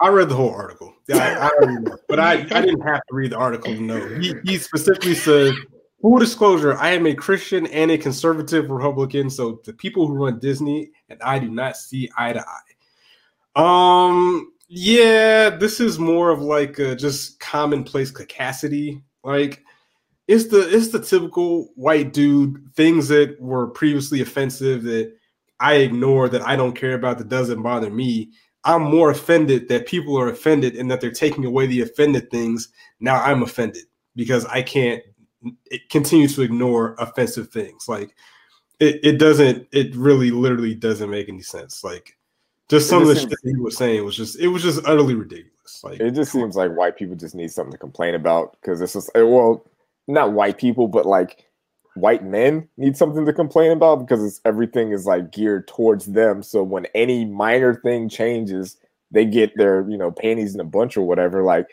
I read the whole article. Yeah, I, I but I, I didn't have to read the article to know. He, he specifically said, full disclosure, I am a Christian and a conservative Republican. So the people who run Disney and I do not see eye to eye. Um, yeah, this is more of like a just commonplace cacacity. Like it's the it's the typical white dude things that were previously offensive that I ignore that I don't care about that doesn't bother me. I'm more offended that people are offended and that they're taking away the offended things. Now I'm offended because I can't continue to ignore offensive things. Like it, it doesn't, it really literally doesn't make any sense. Like just some of the shit he was saying was just it was just utterly ridiculous. Like It just seems like white people just need something to complain about because it's just well, not white people, but like white men need something to complain about because it's everything is like geared towards them. So when any minor thing changes, they get their you know panties in a bunch or whatever. Like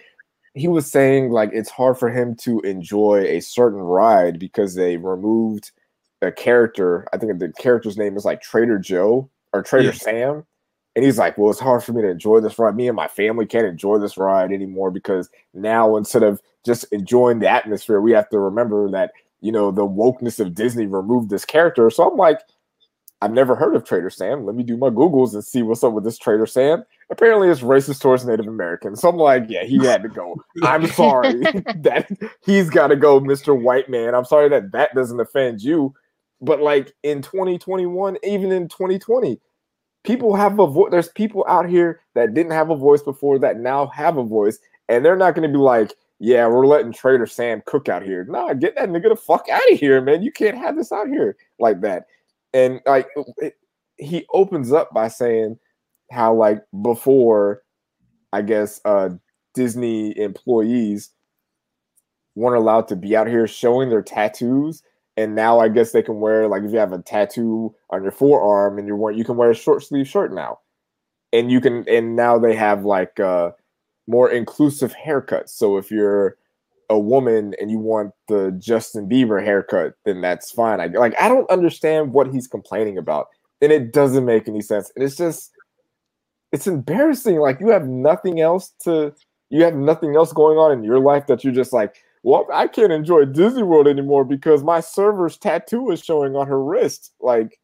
he was saying, like it's hard for him to enjoy a certain ride because they removed a character. I think the character's name is like Trader Joe or Trader Yeah. Sam. And he's like, Well, it's hard for me to enjoy this ride. Me and my family can't enjoy this ride anymore because now instead of just enjoying the atmosphere, we have to remember that, you know, the wokeness of Disney removed this character. So I'm like, I've never heard of Trader Sam. Let me do my Googles and see what's up with this Trader Sam. Apparently, it's racist towards Native Americans. So I'm like, yeah, he had to go. I'm sorry that he's got to go, Mr. White Man. I'm sorry that that doesn't offend you. But like in 2021, even in 2020, people have a voice. There's people out here that didn't have a voice before that now have a voice, and they're not going to be like, yeah, we're letting Trader Sam cook out here. Nah, get that nigga the fuck out of here, man. You can't have this out here like that. And like it, he opens up by saying how like before, I guess uh Disney employees weren't allowed to be out here showing their tattoos. And now I guess they can wear like if you have a tattoo on your forearm and you're wearing you can wear a short sleeve shirt now. And you can and now they have like uh more inclusive haircuts. So if you're a woman and you want the Justin Bieber haircut, then that's fine. I like I don't understand what he's complaining about. And it doesn't make any sense. And it's just it's embarrassing. Like you have nothing else to you have nothing else going on in your life that you're just like, well, I can't enjoy Disney World anymore because my server's tattoo is showing on her wrist. Like,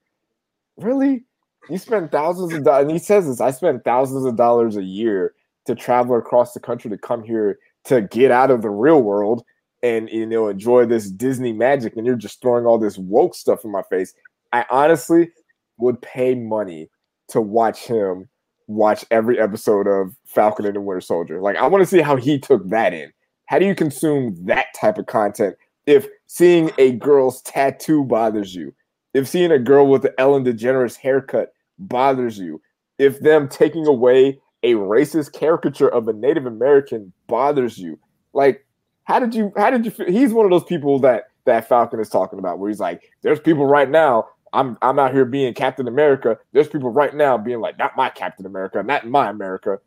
really? You spend thousands of dollars, and he says this. I spend thousands of dollars a year to travel across the country to come here to get out of the real world and you know enjoy this Disney magic, and you're just throwing all this woke stuff in my face. I honestly would pay money to watch him watch every episode of Falcon and the Winter Soldier. Like, I want to see how he took that in. How do you consume that type of content if seeing a girl's tattoo bothers you? If seeing a girl with the Ellen DeGeneres haircut bothers you? If them taking away a racist caricature of a Native American bothers you? Like, how did you how did you feel? He's one of those people that that Falcon is talking about where he's like, there's people right now I'm I'm out here being Captain America. There's people right now being like, not my Captain America, not my America.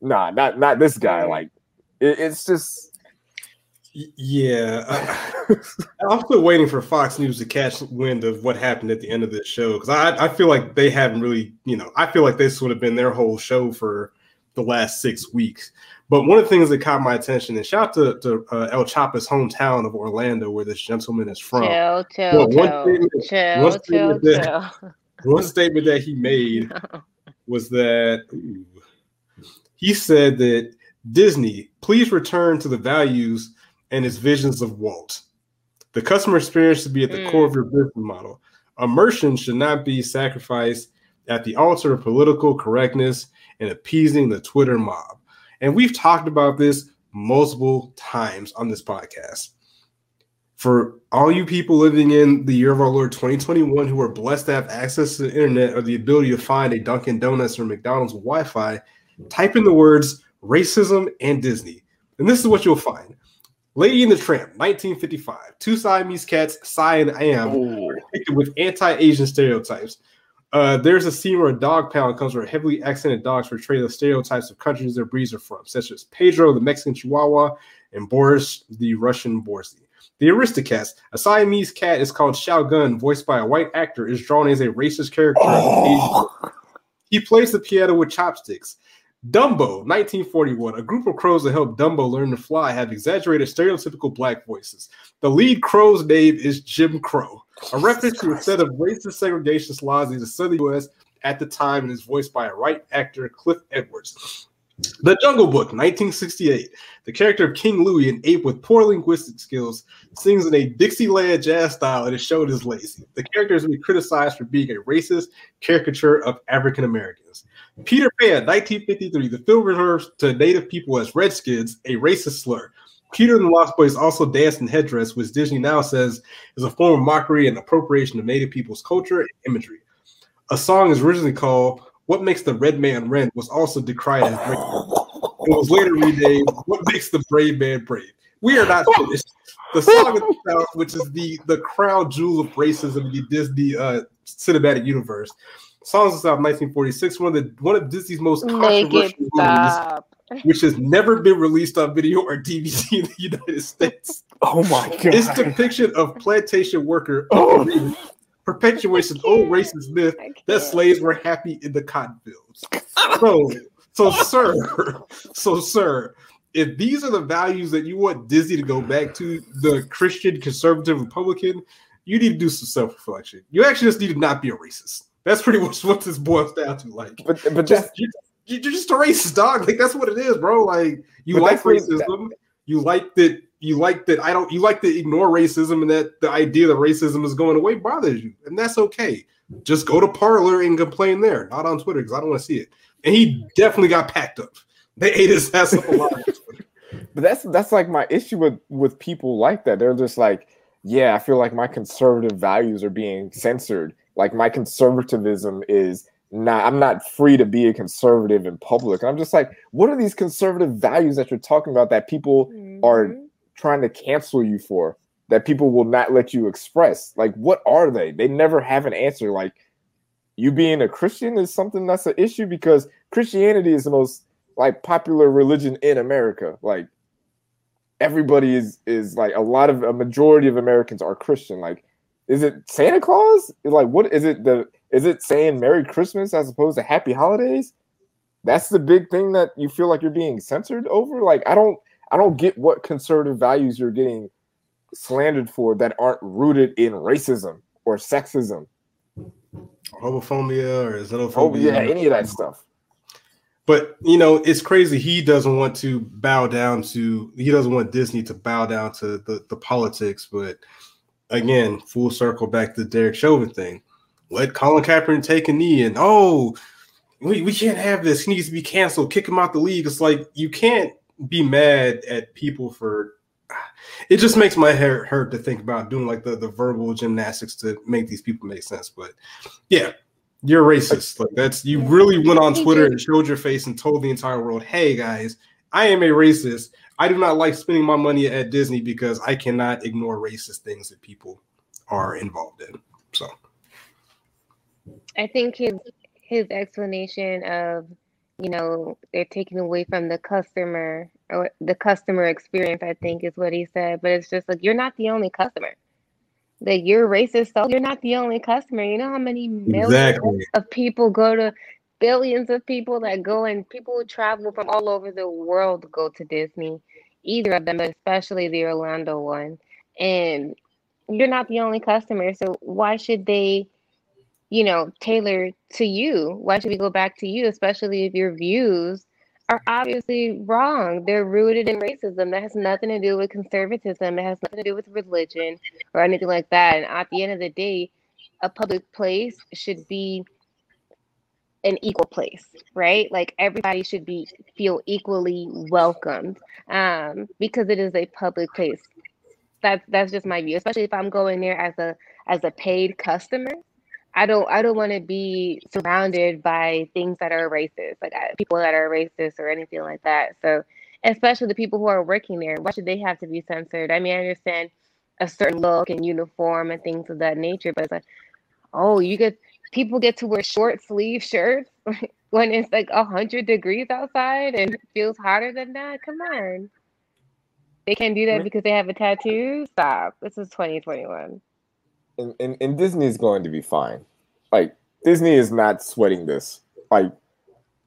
Nah, not not this guy. Like, it, it's just Yeah, I'm still waiting for Fox News to catch wind of what happened at the end of this show because I, I feel like they haven't really, you know, I feel like this would have been their whole show for the last six weeks. But one of the things that caught my attention, and shout out to, to uh, Elle Chapa's hometown of Orlando, where this gentleman is from. Chill, Well, chill, one chill, statement- chill, one statement that-. One statement that he made was that ooh, he said that Disney, please return to the values and its visions of Walt. The customer experience should be at the Mm. core of your business model. Immersion should not be sacrificed at the altar of political correctness and appeasing the Twitter mob. And we've talked about this multiple times on this podcast. For all you people living in the year of our Lord 2021 who are blessed to have access to the internet or the ability to find a Dunkin' Donuts or McDonald's Wi Fi, type in the words racism and Disney. And this is what you'll find Lady and the Tramp, 1955. Two Siamese cats, Si and Am, oh, with anti-Asian stereotypes. Uh, there's a scene where a dog pound comes where heavily accented dogs portray the stereotypes of countries their breeds are from, such as Pedro, the Mexican Chihuahua, and Boris, the Russian Borzoi. The Aristocats, a Siamese cat is called Gun, voiced by a white actor, is drawn as a racist character. oh. He plays the piano with chopsticks. Dumbo, 1941. A group of crows that help Dumbo learn to fly have exaggerated stereotypical black voices. The lead crow's name is Jim Crow, a reference to a set of racist segregation laws in the southern U.S. at the time and is voiced by a white actor, Cliff Edwards. The Jungle Book, 1968. The character of King Louie, an ape with poor linguistic skills, sings in a Dixieland jazz style and is shown as lazy. The character has been criticized for being a racist caricature of African Americans. Peter Pan, 1953. The film refers to Native people as Redskins, a racist slur. Peter and the Lost Boys also danced in headdress, which Disney now says is a form of mockery and appropriation of Native people's culture and imagery. A song is originally called "What Makes the Red Man Red" was also decried as. It was later renamed "What Makes the Brave Man Brave." We are not finished. The Song of the South, which is the the crown jewel of racism in the Disney uh, cinematic universe. Songs of the South, 1946, one of the one of Disney's most controversial movies, which has never been released on video or DVD in the United States. Oh my god! Its depiction of plantation worker Oh. perpetuates an old racist myth that slaves were happy in the cotton fields. So, so sir, so sir, if these are the values that you want Disney to go back to, the Christian conservative Republican, you need to do some self-reflection. You actually just need to not be a racist. That's pretty much what this boils down to. Like, but but just that's you, you're just a racist dog. Like that's what it is, bro. Like you like racism. You like that. You like that. I don't. You like to ignore racism, and that the idea that racism is going away bothers you, and that's okay. Just go to Parler and complain there, not on Twitter, because I don't want to see it. And he definitely got packed up. They ate his ass up a lot. but that's that's like my issue with with people like that. They're just like, yeah, I feel like my conservative values are being censored. Like my conservatism is not. I'm not free to be a conservative in public. And I'm just like, what are these conservative values that you're talking about that people are Mhm. trying to cancel you for? That people will not let you express. Like, what are they? They never have an answer. Like, you being a Christian is something that's an issue because Christianity is the most like popular religion in America. Like everybody is is like a lot of a majority of Americans are Christian. Like, is it Santa Claus? Like, what is it? The is it saying Merry Christmas as opposed to Happy Holidays? That's the big thing that you feel like you're being censored over. Like, I don't I don't get what conservative values you're getting slandered for that aren't rooted in racism or sexism. Homophobia or xenophobia. Oh yeah, any of that stuff. But you know, it's crazy. He doesn't want to bow down to. He doesn't want Disney to bow down to the the politics. But again, full circle back to the Derek Chauvin thing. Let Colin Kaepernick take a knee, and oh, we, we can't have this. He needs to be canceled. Kick him out the league. It's like you can't be mad at people for. It just makes my hair hurt to think about doing like the, the verbal gymnastics to make these people make sense. But yeah, you're racist. Like that's you really went on Twitter and showed your face and told the entire world, "Hey guys, I am a racist. I do not like spending my money at Disney because I cannot ignore racist things that people are involved in." So I think his his explanation of you know they're taking away from the customer or the customer experience, I think is what he said. But it's just like you're not the only customer. That you're racist, so you're not the only customer. You know how many millions exactly, of people go to billions of people that go and people who travel from all over the world go to Disney, either of them, but especially the Orlando one. And you're not the only customer, so why should they, you know, tailor to you? Why should we go back to you, especially if your views are obviously wrong? They're rooted in racism. That has nothing to do with conservatism. It has nothing to do with religion or anything like that. And at the end of the day, a public place should be an equal place, right? Like everybody should be feel equally welcomed um, because it is a public place. That's that's just my view. Especially if I'm going there as a as a paid customer, I don't I don't want to be surrounded by things that are racist, like uh, people that are racist or anything like that. So, especially the people who are working there, why should they have to be censored? I mean, I understand a certain look and uniform and things of that nature, but it's like, oh, you get people get to wear short sleeve shirts when it's like a hundred degrees outside and feels hotter than that. Come on. They can't do that because they have a tattoo. Stop. This is 2021. and, and, and Disney is going to be fine. Like Disney is not sweating this. Like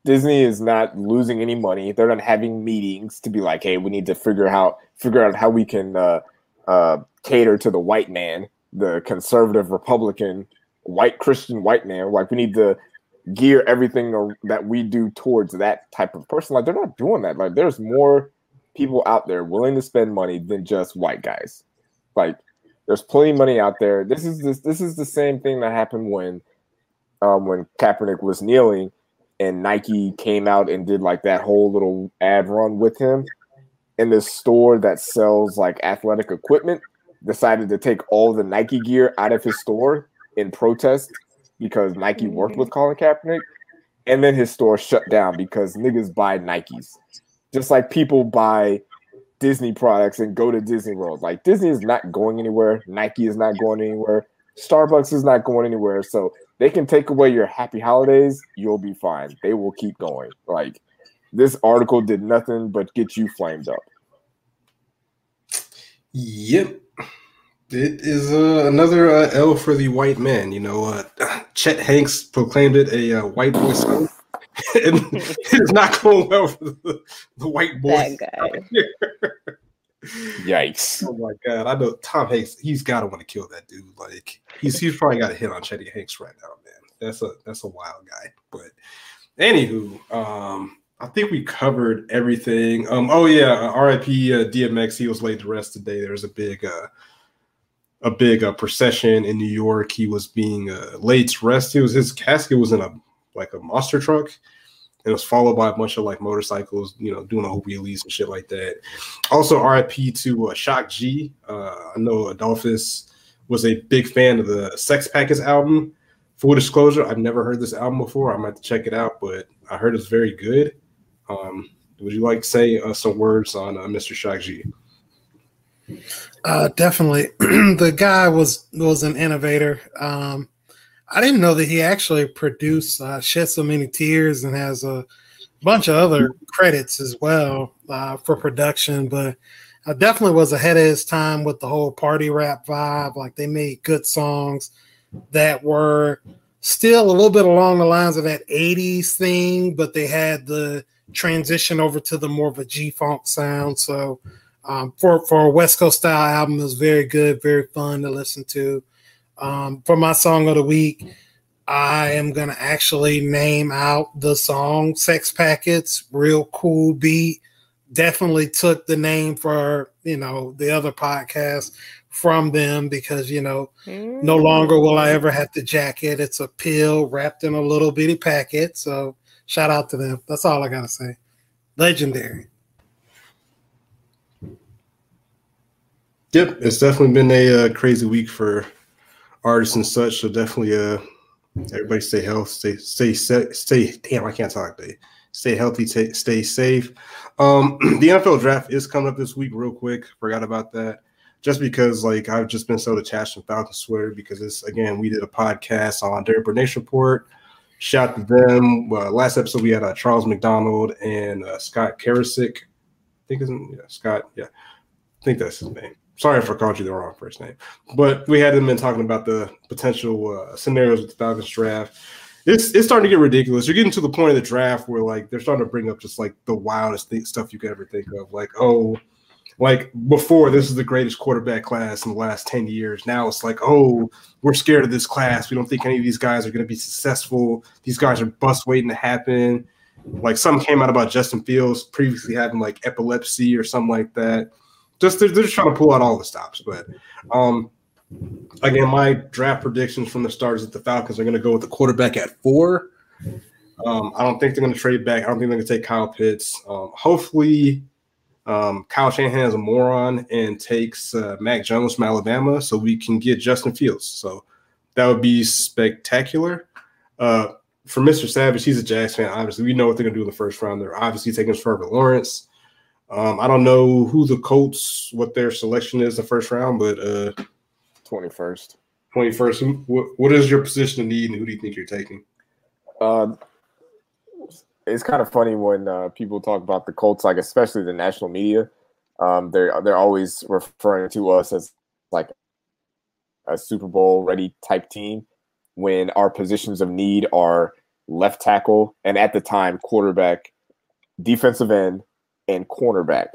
Disney is not losing any money. They're not having meetings to be like, hey, we need to figure out figure out how we can uh, uh, cater to the white man, the conservative Republican, white Christian white man. Like we need to gear everything that we do towards that type of person. Like they're not doing that. Like there's more people out there willing to spend money than just white guys. Like there's plenty of money out there. This is this this is the same thing that happened when um when Kaepernick was kneeling and Nike came out and did like that whole little ad run with him. And this store that sells like athletic equipment decided to take all the Nike gear out of his store in protest because Nike mm-hmm. worked with Colin Kaepernick. And then his store shut down because niggas buy Nikes. Just like people buy Disney products and go to Disney World. Like Disney is not going anywhere. Nike is not going anywhere. Starbucks is not going anywhere. So they can take away your happy holidays. You'll be fine. They will keep going. Like this article did nothing but get you flamed up. Yep. It is uh, another uh, L for the white man. You know, uh, Chet Hanks proclaimed it a uh, white boy song. and it's not going well for the, the white boy. Yikes! Oh my god! I know Tom Hanks. He's got to want to kill that dude. Like he's he's probably got a hit on Chetty Hanks right now, man. That's a that's a wild guy. But anywho, um, I think we covered everything. Um, oh yeah, uh, R.I.P. Uh, DMX. He was laid to rest today. There's a big uh, a big uh, procession in New York. He was being uh, laid to rest. He was his casket was in a like a monster truck. And it was followed by a bunch of like motorcycles, you know, doing the whole wheelies and shit like that. Also, RIP to uh, Shock G. Uh, I know Adolphus was a big fan of the Sex Packets album. Full disclosure, I've never heard this album before. I might check it out, but I heard it's very good. Um, would you like to say uh, some words on uh, Mr. Shock G? Uh, definitely, the guy was was an innovator. Um, I didn't know that he actually produced uh, "Shed So Many Tears" and has a bunch of other credits as well uh, for production. But I definitely was ahead of his time with the whole party rap vibe. Like they made good songs that were still a little bit along the lines of that '80s thing, but they had the transition over to the more of a G funk sound. So um, for for a West Coast style album, it was very good, very fun to listen to. Um, for my song of the week, I am gonna actually name out the song "Sex Packets." Real cool beat. Definitely took the name for you know the other podcast from them because you know mm. no longer will I ever have the jacket. It's a pill wrapped in a little bitty packet. So shout out to them. That's all I gotta say. Legendary. Yep, it's definitely been a uh, crazy week for artists and such. So definitely, uh, everybody stay healthy, stay stay stay. Damn, I can't talk today. Stay healthy, stay, stay safe. Um, the NFL draft is coming up this week, real quick. Forgot about that. Just because, like, I've just been so detached from Falcons Twitter because it's again we did a podcast on Derek Nation Report. Shout to them. Uh, last episode we had uh, Charles McDonald and uh, Scott Carasik. I think isn't yeah, Scott. Yeah, I think that's his name sorry if I you the wrong first name, but we had them in talking about the potential uh, scenarios with the Falcons draft. It's it's starting to get ridiculous. You're getting to the point of the draft where like they're starting to bring up just like the wildest th- stuff you could ever think of. Like oh, like before this is the greatest quarterback class in the last ten years. Now it's like oh, we're scared of this class. We don't think any of these guys are going to be successful. These guys are bust waiting to happen. Like some came out about Justin Fields previously having like epilepsy or something like that just they're, they're just trying to pull out all the stops. But um, again, my draft predictions from the start is that the Falcons are going to go with the quarterback at four. Um, I don't think they're going to trade back. I don't think they're going to take Kyle Pitts. Um, hopefully, um, Kyle Shanahan is a moron and takes uh, Mac Jones from Alabama so we can get Justin Fields. So that would be spectacular. Uh, for Mr. Savage, he's a Jags fan. Obviously, we know what they're going to do in the first round. They're obviously taking Trevor Lawrence. Um, I don't know who the Colts, what their selection is the first round, but uh, 21st. 21st. What, what is your position of need and who do you think you're taking? Um, it's kind of funny when uh, people talk about the Colts, like especially the national media. Um, they're they're always referring to us as like a Super Bowl ready type team when our positions of need are left tackle and at the time quarterback, defensive end, and cornerback.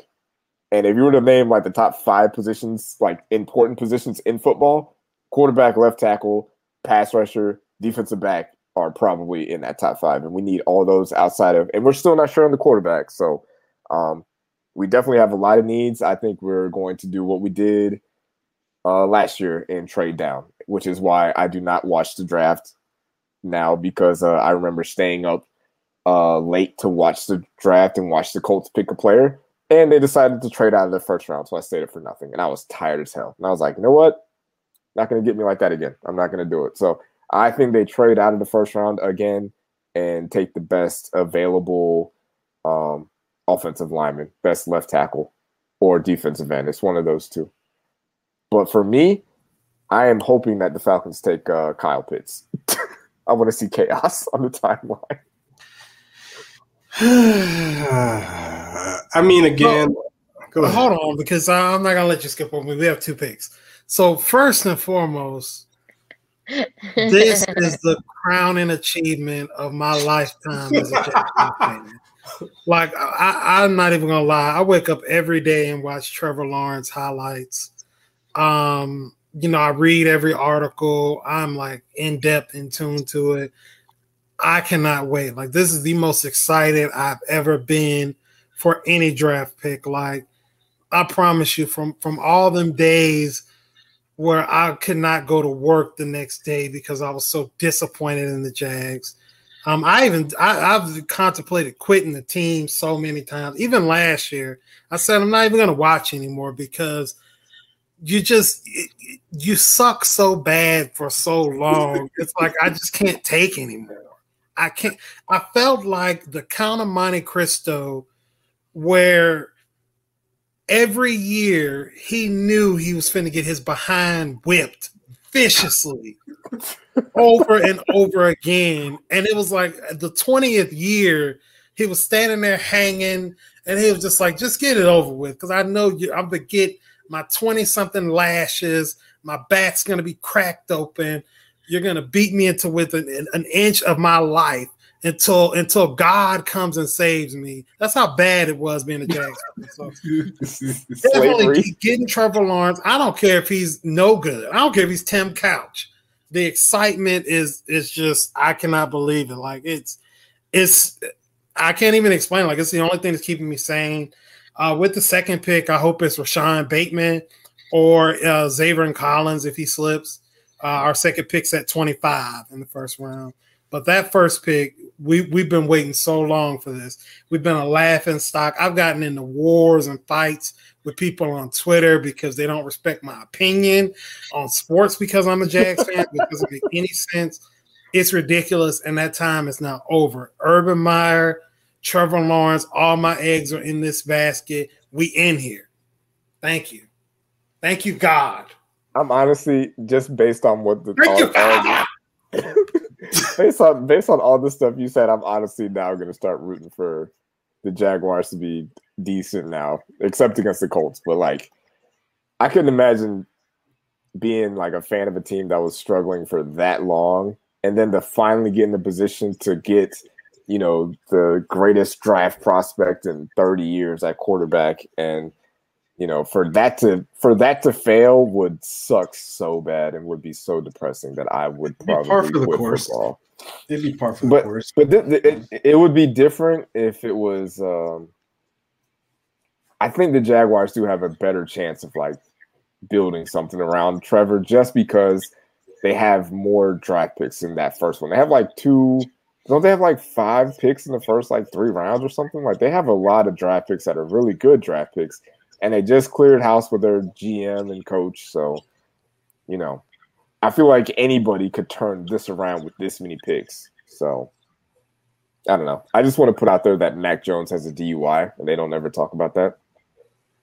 And if you were to name like the top five positions, like important positions in football, quarterback, left tackle, pass rusher, defensive back are probably in that top five. And we need all those outside of, and we're still not sure on the quarterback. So um, we definitely have a lot of needs. I think we're going to do what we did uh, last year and trade down, which is why I do not watch the draft now because uh, I remember staying up uh, late to watch the draft and watch the Colts pick a player, and they decided to trade out of the first round. So I stayed it for nothing, and I was tired as hell. And I was like, you know what? Not going to get me like that again. I'm not going to do it. So I think they trade out of the first round again and take the best available um, offensive lineman, best left tackle, or defensive end. It's one of those two. But for me, I am hoping that the Falcons take uh, Kyle Pitts. I want to see chaos on the timeline. I mean, again, go ahead. hold on because I'm not gonna let you skip over me. We have two picks. So first and foremost, this is the crowning achievement of my lifetime as a Jackson fan. Like I, I'm not even gonna lie. I wake up every day and watch Trevor Lawrence highlights. Um, you know, I read every article. I'm like in depth in tune to it. I cannot wait. Like this is the most excited I've ever been for any draft pick. Like I promise you, from from all them days where I could not go to work the next day because I was so disappointed in the Jags. Um, I even I, have contemplated quitting the team so many times. Even last year, I said I'm not even going to watch anymore because you just you suck so bad for so long. it's like I just can't take anymore. I can't. I felt like the Count of Monte Cristo, where every year he knew he was finna get his behind whipped viciously over and over again. And it was like the 20th year, he was standing there hanging, and he was just like, just get it over with. Because I know you, I'm gonna get my 20 something lashes, my back's gonna be cracked open. You're gonna beat me into with an, an inch of my life until until God comes and saves me. That's how bad it was being a Jags. So definitely getting Trevor Lawrence. I don't care if he's no good. I don't care if he's Tim Couch. The excitement is is just I cannot believe it. Like it's it's I can't even explain. Like it's the only thing that's keeping me sane. Uh, with the second pick, I hope it's Rashod Bateman or uh, Zaven Collins if he slips. Uh, our second pick's at 25 in the first round. But that first pick, we we've been waiting so long for this. We've been a laughing stock. I've gotten into wars and fights with people on Twitter because they don't respect my opinion on sports because I'm a Jags fan. it doesn't make any sense. It's ridiculous, and that time is now over. Urban Meyer, Trevor Lawrence, all my eggs are in this basket. We in here. Thank you. Thank you, God. I'm honestly just based on what the all, you, based on based on all the stuff you said, I'm honestly now going to start rooting for the Jaguars to be decent now, except against the Colts. But like, I couldn't imagine being like a fan of a team that was struggling for that long, and then to finally get in the position to get, you know, the greatest draft prospect in 30 years at quarterback, and you know, for that to for that to fail would suck so bad and would be so depressing that I would probably par for the course. Football. It'd be par for but, course. But th- th- it, it would be different if it was. Um, I think the Jaguars do have a better chance of like building something around Trevor just because they have more draft picks in that first one. They have like two. Don't they have like five picks in the first like three rounds or something? Like they have a lot of draft picks that are really good draft picks and they just cleared house with their GM and coach. So, you know, I feel like anybody could turn this around with this many picks. So, I don't know. I just want to put out there that Mac Jones has a DUI, and they don't ever talk about that.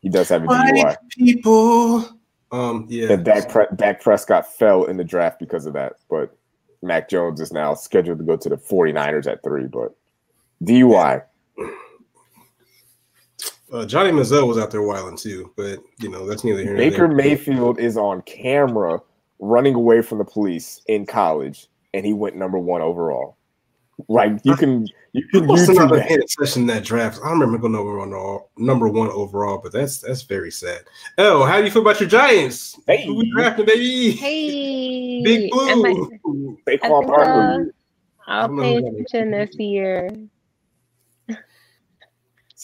He does have a White DUI. People. Um, yeah. And Dak, Pre- Dak Prescott fell in the draft because of that, but Mac Jones is now scheduled to go to the 49ers at three, but DUI. Uh, Johnny Manziel was out there wilding too, but you know that's neither here. Baker Mayfield is on camera running away from the police in college, and he went number one overall. Like you can, you can use another hit session that draft. I remember going number one, number one overall, but that's that's very sad. Oh, how do you feel about your Giants? Hey, who we drafting, baby? Hey, Big Blue. Saquon Barkley. I'll pay attention this year.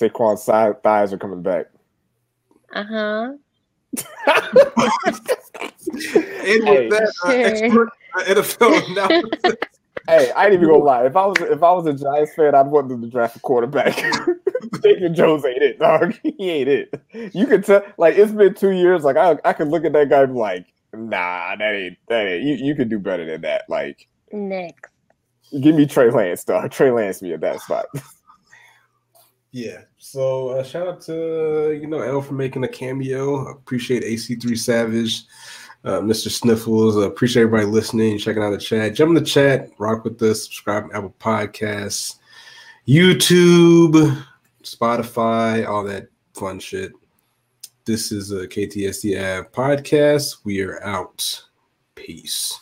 Saquon's thighs are coming back. Uh huh. and with that, uh, expert uh, NFL Hey, I ain't even gonna lie. If I was if I was a Giants fan, I'd want them to draft a quarterback. Daniel Jones ain't it, dog. He ain't it. You can tell. Like it's been two years. Like I, I could look at that guy and be like, nah, that ain't that ain't. You you could do better than that. Like next, give me Trey Lance, dog. Trey Lance me at that spot. Yeah. So uh, shout out to you know Elle for making a cameo. Appreciate AC3 Savage, uh, Mr. Sniffles. Appreciate everybody listening, checking out the chat. Jump in the chat, rock with us, subscribe Apple Podcasts, YouTube, Spotify, all that fun shit. This is a KTSE Av podcast. We are out. Peace.